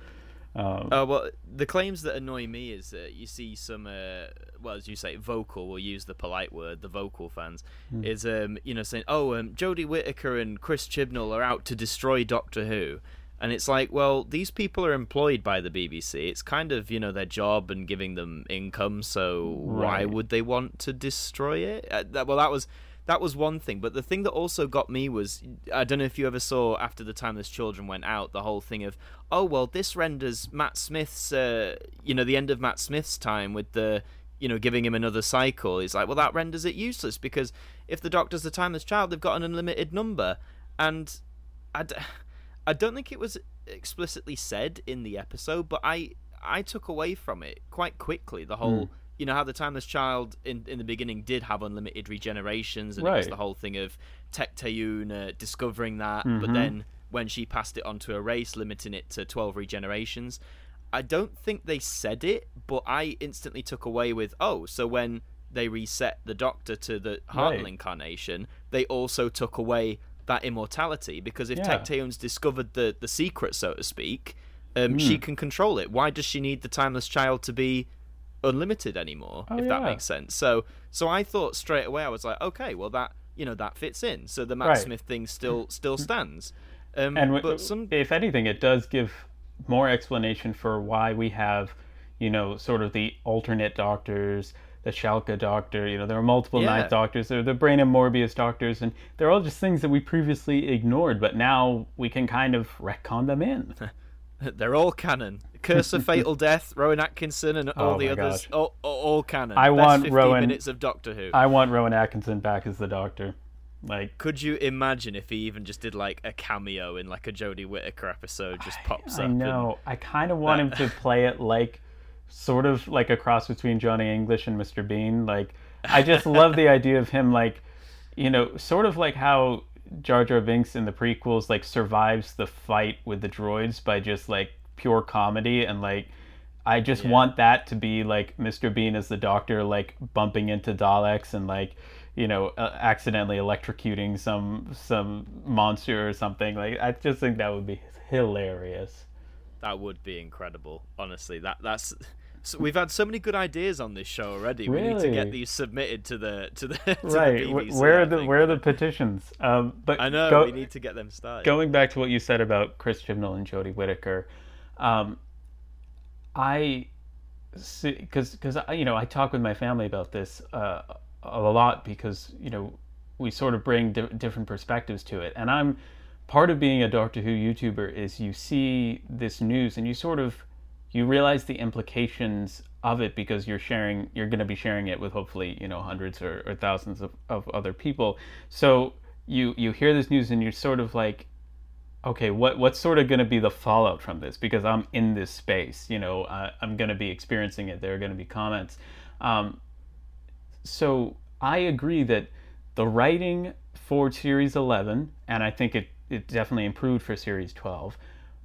Um, Uh, well, the claims that annoy me is that you see some, uh, well, as you say, vocal. We'll use the polite word. The vocal fans is, um, you know, saying, "Oh, um, Jodie Whittaker and Chris Chibnall are out to destroy Doctor Who," and it's like, well, these people are employed by the BBC. It's kind of, you know, their job and giving them income. So why would they want to destroy it? Uh, that, well, that was that was one thing. But the thing that also got me was I don't know if you ever saw after the Timeless Children went out the whole thing of oh well this renders Matt Smith's uh, you know the end of Matt Smith's time with the you know giving him another cycle. He's like well that renders it useless because if the Doctor's the Timeless Child they've got an unlimited number and I, d- I don't think it was explicitly said in the episode but I I took away from it quite quickly the whole you know how the timeless child in in the beginning did have unlimited regenerations and it was the whole thing of Tecteun uh, discovering that Mm-hmm. but then when she passed it on to a race limiting it to 12 regenerations I don't think they said it but I instantly took away with oh so when they reset the doctor to the Hartnell Right. incarnation they also took away that immortality because if Yeah. Tech discovered the the secret so to speak um, Hmm. she can control it why does she need the timeless child to be unlimited anymore Oh, if that makes sense so so i thought straight away i was like okay well that you know that fits in so the matt Right. smith thing still (laughs) still stands um and w- but some if anything it does give more explanation for why we have you know sort of the alternate doctors the Shalka doctor you know there are multiple Yeah. ninth doctors there are the brain and morbius doctors and they're all just things that we previously ignored but now we can kind of retcon them in (laughs) they're all canon curse of fatal (laughs) death rowan atkinson and all Oh the others all, all, canon I Best want 15 Rowan- minutes of doctor who i want rowan atkinson back as the doctor Like, could you imagine if he even just did like a cameo in like a Jodie Whittaker episode, just pops I, up? I know. I kind of want him to play it like, sort of like a cross between Johnny English and Mr. Bean. Like, I just love the (laughs) idea of him like, you know, sort of like how Jar Jar Binks in the prequels like survives the fight with the droids by just like pure comedy and like I just Yeah. want that to be like Mr. Bean as the doctor like bumping into Daleks and like you know uh, accidentally electrocuting some some monster or something like I just think that would be hilarious. That would be incredible. Honestly, that that's. So we've had so many good ideas on this show already. We need to get these submitted to the to the (laughs) to right. The BBC, where are the where are the petitions? Um but I know go- we need to get them started. going back to what you said about Chris Chibnall and Jodie Whittaker, um, I because because you know I talk with my family about this uh, a lot because you know we sort of bring di- different perspectives to it, and I'm part of being a Doctor Who YouTuber is you see this news and you sort of you realize the implications of it because you're sharing you're going to be sharing it with hopefully you know hundreds or, or thousands of, of other people. So you you hear this news and you're sort of like okay what what's sort of going to be the fallout from this? Because i'm in this space you know uh, i'm going to be experiencing it. There are going to be comments. Um, so i agree that the writing for series 11 and i think it, it definitely improved for series 12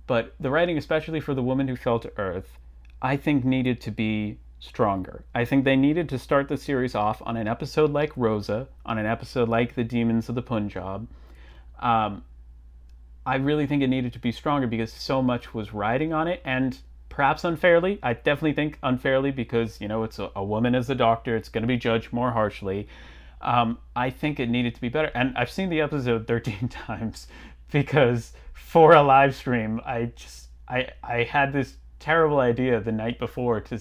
but the writing especially for the woman who fell to earth i think needed to be stronger. I think they needed to start the series off on an episode like rosa on an episode like the demons of the punjab. Um, I really think it needed to be stronger because so much was riding on it, and perhaps unfairly. I definitely think unfairly because you know it's a, a woman as a doctor; it's going to be judged more harshly. Um, I think it needed to be better, and I've seen the episode 13 (laughs) times because for a live stream, I just I I had this terrible idea the night before to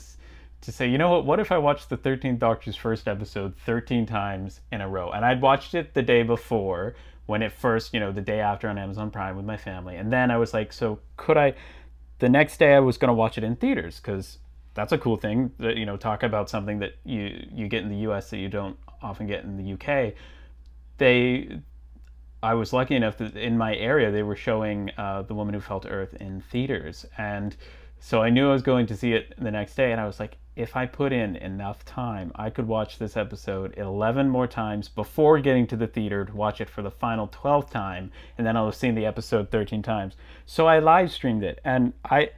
to say, you know what? What if I watched the 13th Doctor's first episode 13 times in a row? And I'd watched it the day before when it first, you know, the day after on Amazon Prime with my family. And then I was like, so could I? The next day I was going to watch it in theaters because that's a cool thing. That, you know, talk about something that you you get in the U.S. that you don't often get in the U.K. They I was lucky enough that in my area they were showing uh, The Woman Who Fell to Earth in theaters. And so I knew I was going to see it the next day. And I was like, if I put in enough time, I could watch this episode 11 more times before getting to the theater to watch it for the final 12th time. And then I'll have seen the episode 13 times. So I live streamed it. And I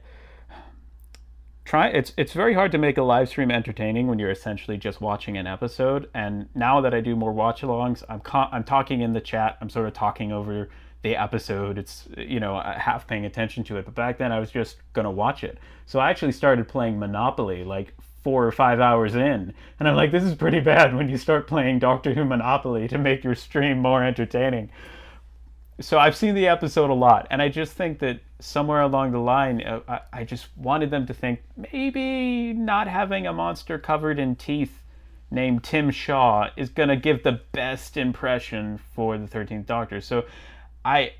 try it's it's very hard to make a live stream entertaining when you're essentially just watching an episode. And now that I do more watch alongs I'm co- I'm talking in the chat. I'm sort of talking over the episode. It's you know uh, half paying attention to it. But back then I was just going to watch it. So I actually started playing Monopoly like 4 or 5 hours in. And I'm like this is pretty bad when you start playing Doctor Who Monopoly to make your stream more entertaining. So I've seen the episode a lot, and I just think that somewhere along the line, uh, I, I just wanted them to think maybe not having a monster covered in teeth named Tim Shaw is going to give the best impression for the 13th Doctor. So I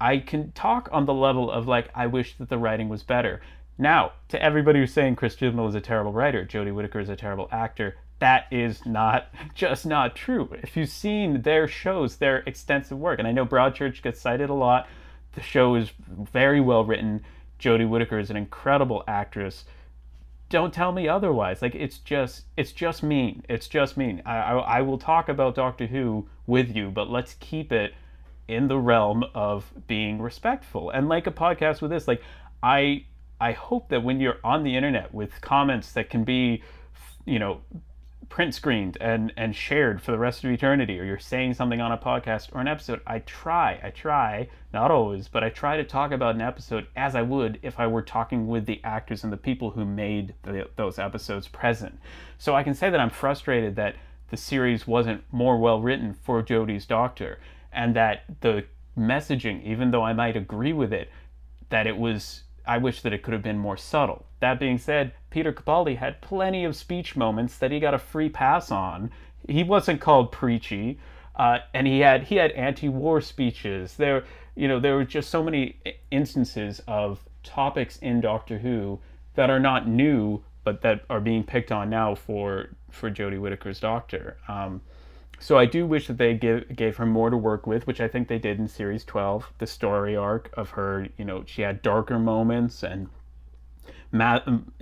I can talk on the level of like I wish that the writing was better. Now, to everybody who's saying Chris Chibnall is a terrible writer, Jodie Whittaker is a terrible actor, that is not (laughs) just not true. If you've seen their shows, their extensive work, and I know Broadchurch gets cited a lot, the show is very well written. Jodie Whittaker is an incredible actress. Don't tell me otherwise. Like it's just it's just mean. It's just mean. I, I, I will talk about Doctor Who with you, but let's keep it in the realm of being respectful and like a podcast with this like i i hope that when you're on the internet with comments that can be you know print screened and and shared for the rest of eternity or you're saying something on a podcast or an episode i try i try not always but i try to talk about an episode as i would if i were talking with the actors and the people who made the, those episodes present so i can say that i'm frustrated that the series wasn't more well written for jodie's doctor and that the messaging even though i might agree with it that it was I wish that it could have been more subtle. That being said, Peter Capaldi had plenty of speech moments that he got a free pass on. He wasn't called preachy, uh, and he had he had anti-war speeches. There, you know, there were just so many instances of topics in Doctor Who that are not new, but that are being picked on now for for Jodie Whittaker's Doctor. Um, so I do wish that they give, gave her more to work with, which I think they did in series 12, the story arc of her, you know, she had darker moments and ma- um,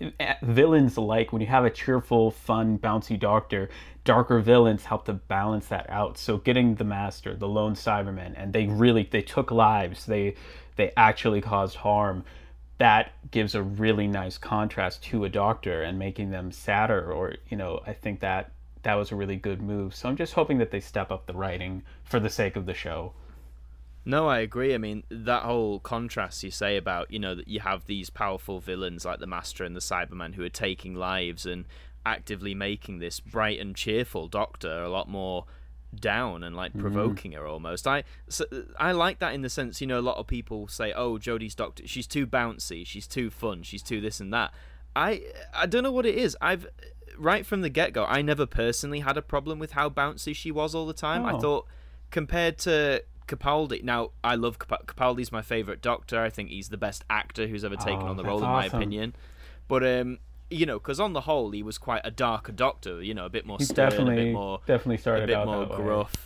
villains like when you have a cheerful, fun, bouncy doctor, darker villains help to balance that out. So getting the master, the lone Cyberman, and they really they took lives. They they actually caused harm. That gives a really nice contrast to a doctor and making them sadder or you know, I think that that was a really good move. So I'm just hoping that they step up the writing for the sake of the show. No, I agree. I mean, that whole contrast you say about, you know, that you have these powerful villains like the Master and the Cyberman who are taking lives and actively making this bright and cheerful Doctor a lot more down and like mm-hmm. provoking mm-hmm. her almost. I so, I like that in the sense, you know, a lot of people say, "Oh, Jodie's Doctor, she's too bouncy, she's too fun, she's too this and that." I I don't know what it is. I've right from the get go, I never personally had a problem with how bouncy she was all the time. Oh. I thought compared to Capaldi. Now, I love Cap- Capaldi's my favorite Doctor. I think he's the best actor who's ever taken oh, on the role, in my opinion. But um, you know, because on the whole, he was quite a darker Doctor. You know, a bit more he's stern, definitely, a bit more definitely started a bit more gruff. Way.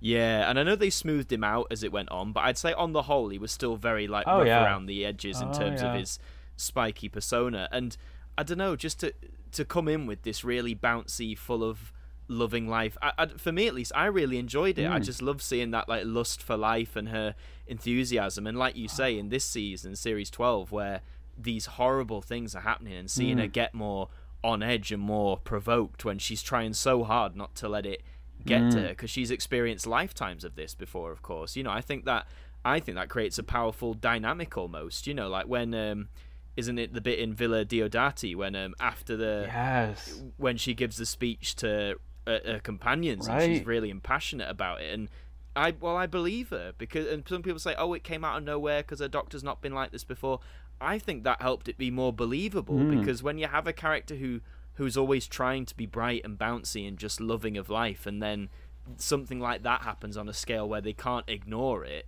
Yeah, and I know they smoothed him out as it went on, but I'd say on the whole, he was still very like oh, rough yeah. around the edges in oh, terms yeah. of his spiky persona. And I don't know, just to to come in with this really bouncy, full of loving life. I, I, for me, at least, I really enjoyed it. Mm. I just love seeing that like lust for life and her enthusiasm. And like you say, in this season, series twelve, where these horrible things are happening, and seeing mm. her get more on edge and more provoked when she's trying so hard not to let it get mm. to her because she's experienced lifetimes of this before. Of course, you know. I think that I think that creates a powerful dynamic almost. You know, like when. Um, isn't it the bit in Villa Diodati when um after the yes when she gives the speech to uh, her companions right. and she's really impassionate about it and I well I believe her because and some people say oh it came out of nowhere because her doctor's not been like this before I think that helped it be more believable mm. because when you have a character who who's always trying to be bright and bouncy and just loving of life and then something like that happens on a scale where they can't ignore it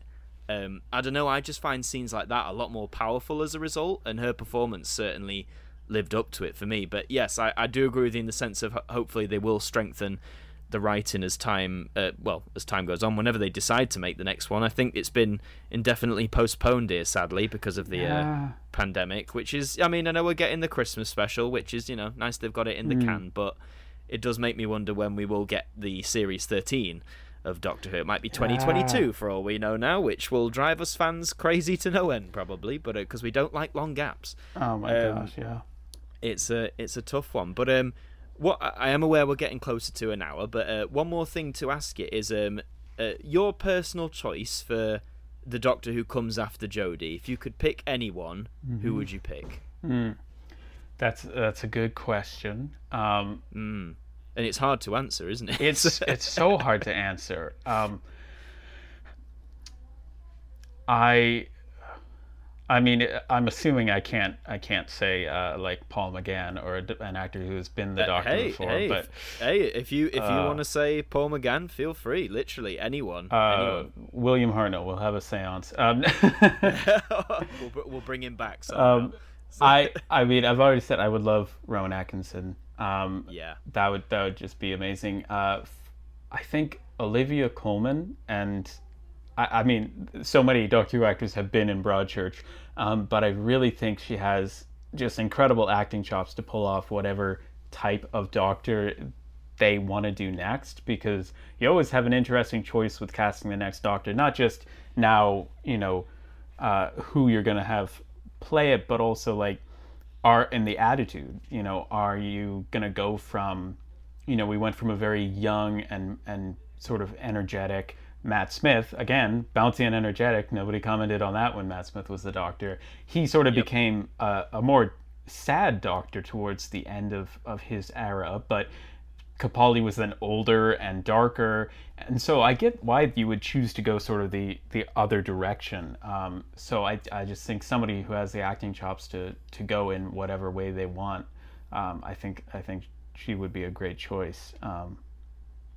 um, I don't know. I just find scenes like that a lot more powerful as a result, and her performance certainly lived up to it for me. But yes, I, I do agree with you in the sense of hopefully they will strengthen the writing as time uh, well as time goes on whenever they decide to make the next one i think it's been indefinitely postponed here sadly because of the uh, yeah. uh, pandemic which is i mean i know we're getting the christmas special which is you know nice they've got it in the mm. can but it does make me wonder when we will get the series 13 of Doctor Who. It might be 2022 for all we know now, which will drive us fans crazy to no end probably, but because uh, we don't like long gaps. Oh my um, gosh, yeah. It's a it's a tough one, but um, what I am aware we're getting closer to an hour, but uh, one more thing to ask you is um, uh, your personal choice for the Doctor who comes after Jodie. If you could pick anyone, mm-hmm. who would you pick? Mm. That's that's a good question. Um, mm and it's hard to answer, isn't it? It's (laughs) it's so hard to answer. Um, I, I mean, I'm assuming I can't I can't say uh, like Paul McGann or an actor who has been the Doctor hey, before. Hey, but hey, if you if uh, you want to say Paul McGann, feel free. Literally anyone. Uh, anyone. William Hartnell. We'll have a séance. Um, (laughs) (laughs) we'll, we'll, bring him back. Um, so. I (laughs) I mean I've already said I would love Rowan Atkinson. Um, yeah, that would that would just be amazing. Uh, I think Olivia Colman and I, I, mean, so many Doctor Who actors have been in Broadchurch, um, but I really think she has just incredible acting chops to pull off whatever type of Doctor they want to do next. Because you always have an interesting choice with casting the next Doctor, not just now, you know, uh, who you're going to have play it, but also like are in the attitude you know are you going to go from you know we went from a very young and and sort of energetic Matt Smith again bouncy and energetic nobody commented on that when Matt Smith was the doctor he sort of yep. became a, a more sad doctor towards the end of of his era but Capaldi was then older and darker, and so I get why you would choose to go sort of the the other direction. Um, so I, I just think somebody who has the acting chops to to go in whatever way they want, um, I think I think she would be a great choice. Um,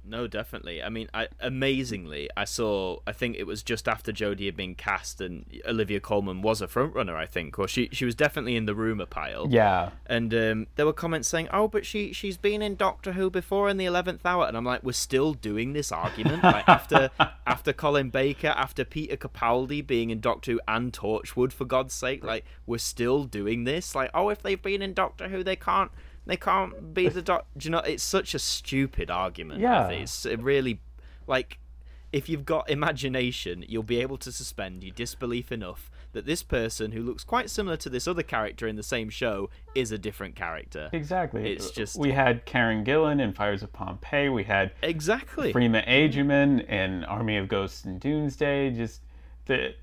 no, definitely. I mean, I, amazingly, I saw. I think it was just after Jodie had been cast, and Olivia Colman was a frontrunner. I think, or she she was definitely in the rumor pile. Yeah. And um, there were comments saying, "Oh, but she she's been in Doctor Who before in the eleventh hour," and I'm like, "We're still doing this argument like after (laughs) after Colin Baker, after Peter Capaldi being in Doctor Who and Torchwood, for God's sake, like we're still doing this. Like, oh, if they've been in Doctor Who, they can't." They can't be the doc. Do you know? It's such a stupid argument. Yeah. It's it really like if you've got imagination, you'll be able to suspend your disbelief enough that this person who looks quite similar to this other character in the same show is a different character. Exactly. It's just we had Karen Gillan in Fires of Pompeii. We had exactly Freema Agyeman in Army of Ghosts and Doomsday. Just the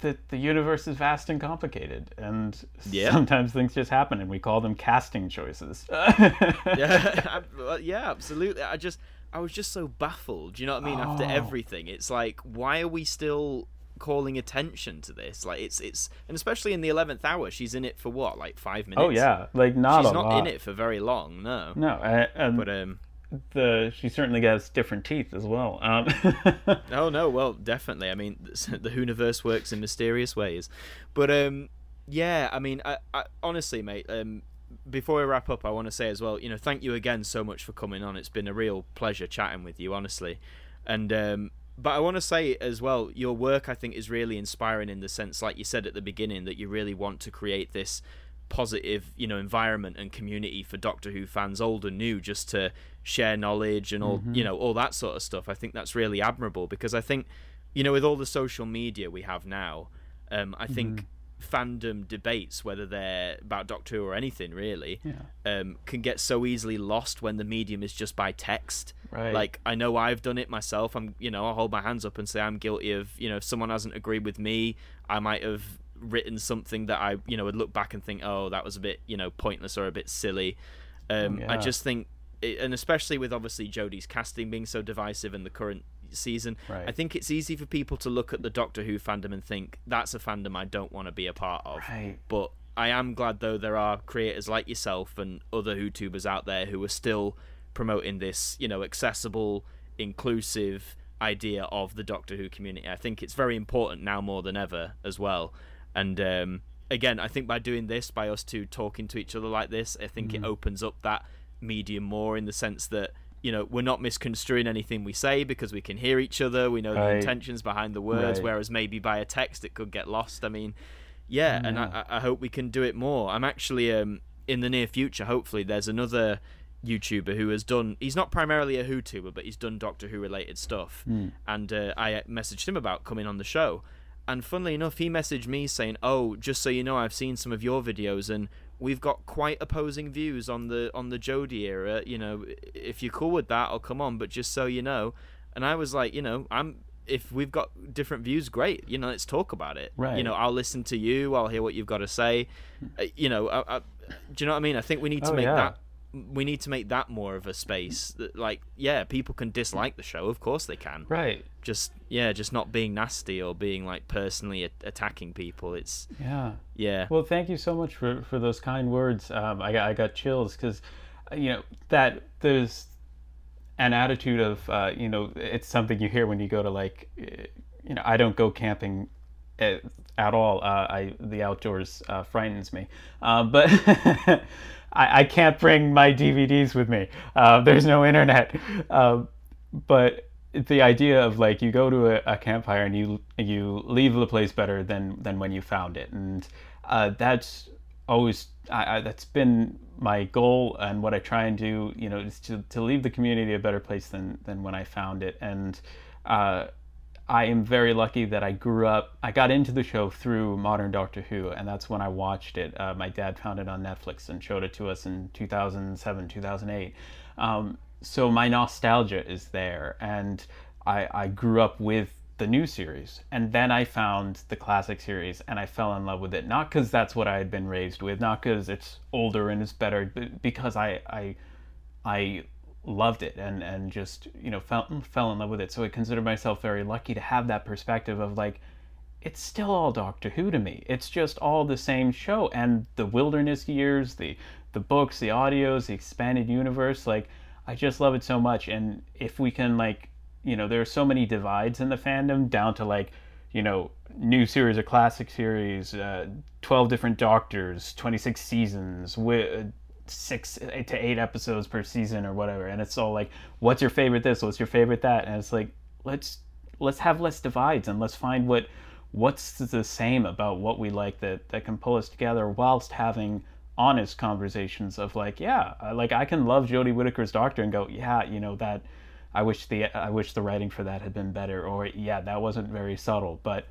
the the universe is vast and complicated, and Yeah. sometimes things just happen, and we call them casting choices. (laughs) yeah, (laughs) I- yeah, absolutely. I just, I was just so baffled. You know what I mean? After Oh. everything, it's like, why are we still calling attention to this? Like, it's, it's, and especially in the eleventh hour, she's in it for what, like five minutes? oh yeah, like not she's not lot. in it for very long. No, No, and but um, the she certainly has different teeth as well. Um, (laughs) Oh no, well, definitely. I mean, (laughs) the Whoniverse works in mysterious ways, but um, yeah. I mean, I, I honestly, mate. Um, before we wrap up, I want to say as well, you know, thank you again so much for coming on. It's been a real pleasure chatting with you, honestly, and um, but I want to say as well, your work I think is really inspiring in the sense, like you said at the beginning, that you really want to create this positive you know environment and community for doctor who fans old and new just to share knowledge and all you know all that sort of stuff i think that's really admirable because i think you know with all the social media we have now um, i think fandom debates whether they're about doctor who or anything really Yeah. um, can get so easily lost when the medium is just by text. Right. like i know i've done it myself. I'm you know i'll hold my hands up and say i'm guilty of you know if someone hasn't agreed with me i might have written something that i you know would look back and think oh that was a bit you know pointless or a bit silly. Um, i just think and especially with obviously jodie's casting being so divisive in the current season Right. i think it's easy for people to look at the doctor who fandom and think that's a fandom i don't want to be a part of Right. but I am glad though there are creators like yourself and other YouTubers out there who are still promoting this, you know, accessible, inclusive idea of the Doctor Who community. I think it's very important now more than ever as well. And um, again, I think by doing this, by us two talking to each other like this, I think Mm-hmm. it opens up that medium more in the sense that you know we're not misconstruing anything we say because we can hear each other we know the intentions behind the words Right. whereas maybe by a text it could get lost i mean yeah, and I, I hope we can do it more. I'm actually um in the near future. Hopefully, there's another YouTuber who has done. He's not primarily a Who-tuber, but he's done Doctor Who related stuff. And uh, I messaged him about coming on the show. And funnily enough, he messaged me saying, "Oh, just so you know, I've seen some of your videos, and we've got quite opposing views on the on the Jodie era. You know, if you're cool with that, I'll come on. But just so you know." And I was like, you know, I'm if we've got different views, great. You know, let's talk about it. Right. You know, I'll listen to you. I'll hear what you've got to say. Uh, you know, I, I, do you know what I mean? I think we need to Oh, make yeah. that. We need to make that more of a space. That, like, yeah, people can dislike the show. Of course they can. Right. Just yeah, just not being nasty or being like personally a- attacking people. It's Yeah. yeah. Well, thank you so much for, for those kind words. Um, I got I got chills because, you know, that there's an attitude of uh, you know it's something you hear when you go to like, eh, you know, I don't go camping at, at all. Uh, I the outdoors uh, frightens me, uh, but. (laughs) I, I can't bring my DVDs with me. Uh, there's no internet. Um, but the idea of like you go to a, a campfire and you you leave the place better than than when you found it, and uh, that's always I, I, that's been my goal and what I try and do. You know, is to, to leave the community a better place than than when I found it, and uh, I am very lucky that I grew up. I got into the show through Modern Doctor Who, and that's when I watched it. Uh, my dad found it on Netflix and showed it to us in 2007, 2008. Um, so my nostalgia is there, and I, I grew up with the new series, and then I found the classic series, and I fell in love with it. Not because that's what I had been raised with, not because it's older and it's better, but because I I I loved it and and just you know fell fell in love with it. So I consider myself very lucky to have that perspective of like it's still all Doctor Who to me. It's just all the same show and the wilderness years, the the books, the audios, the expanded universe like I just love it so much. And if we can like, you know, there are so many divides in the fandom down to like, you know, new series or classic series, uh, 12 different doctors, 26 seasons, with six to eight episodes per season or whatever. And it's all like, what's your favorite this? What's your favorite that? And it's like, let's let's have less divides and let's find what what's the same about what we like that that can pull us together whilst having honest conversations of like yeah like i can love jodie whittaker's doctor and go yeah you know that i wish the i wish the writing for that had been better or yeah that wasn't very subtle but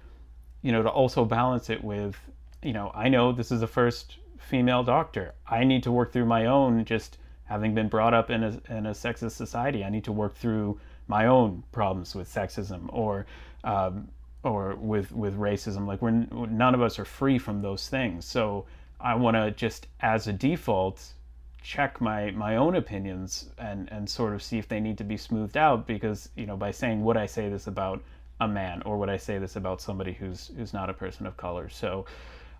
you know to also balance it with you know i know this is the first female doctor i need to work through my own just having been brought up in a, in a sexist society i need to work through my own problems with sexism or um, or with with racism. Like we're none of us are free from those things. So I want to just as a default check my my own opinions and and sort of see if they need to be smoothed out because you know by saying would I say this about a man or would I say this about somebody who's who's not a person of color. So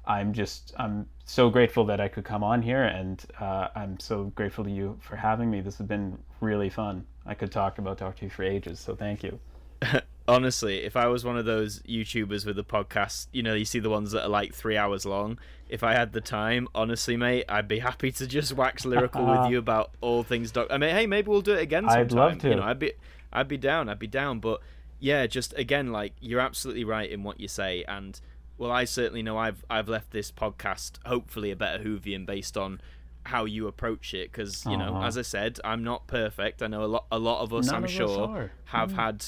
I'm just I'm so grateful that I could come on here, and uh, I'm so grateful to you for having me. This has been really fun. I could talk about Doctor Who for ages, so thank you. (laughs) Honestly, if I was one of those YouTubers with a podcast, you know, you see the ones that are like three hours long. If I had the time, honestly, mate, I'd be happy to just wax lyrical with (laughs) you about all things Doctor. I mean, hey, maybe we'll do it again sometime. I'd love to. You know, I'd be, I'd be down. I'd be down. But yeah, just again, like you're absolutely right in what you say, and well, I certainly know I've I've left this podcast hopefully a better Whovian based on how you approach it because you know as I said I'm not perfect. I know a lot a lot of us None I'm of sure are. have Mm. had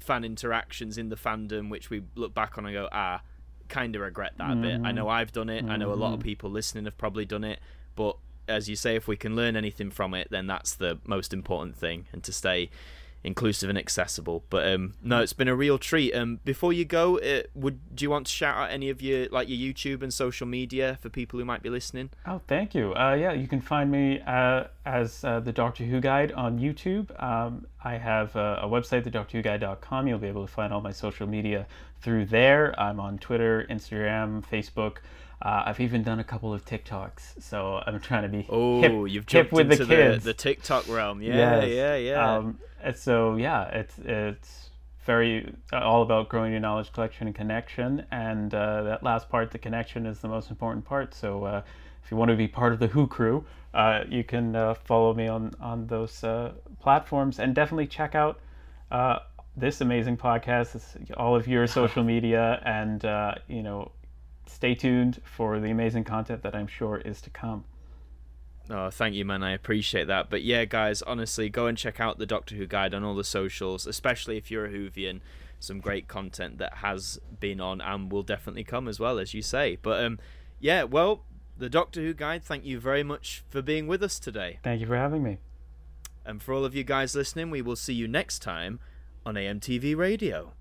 fan interactions in the fandom which we look back on and go ah kind of regret that a bit. I know I've done it. I know a lot of people listening have probably done it. But as you say if we can learn anything from it then that's the most important thing and to stay inclusive and accessible but um no it's been a real treat um before you go uh, would do you want to shout out any of your like your youtube and social media for people who might be listening Oh, thank you. Uh, yeah, you can find me uh, as uh, the Doctor Who Guide on YouTube. Um, I have a, a website, thedoctorwhoguide.com. You'll be able to find all my social media through there. I'm on Twitter, Instagram, Facebook. Uh, I've even done a couple of TikToks, so I'm trying to be oh hip, you've hip jumped with into the kids. the tiktok realm yeah Yes. yeah yeah Um, and so yeah, it's it's very uh, all about growing your knowledge collection and connection, and uh, that last part, the connection, is the most important part. So uh, if you want to be part of the Who crew, uh, you can uh, follow me on on those uh, platforms, and definitely check out. Uh, this amazing podcast, this- all of your social media, and uh, you know, stay tuned for the amazing content that I'm sure is to come. Oh, thank you, man. I appreciate that. But yeah, guys, honestly, go and check out the Doctor Who guide on all the socials, especially if you're a Whovian. Some great content that has been on and will definitely come as well, as you say. But um, yeah, well, the Doctor Who guide. Thank you very much for being with us today. Thank you for having me. And for all of you guys listening, we will see you next time on AMTV Radio.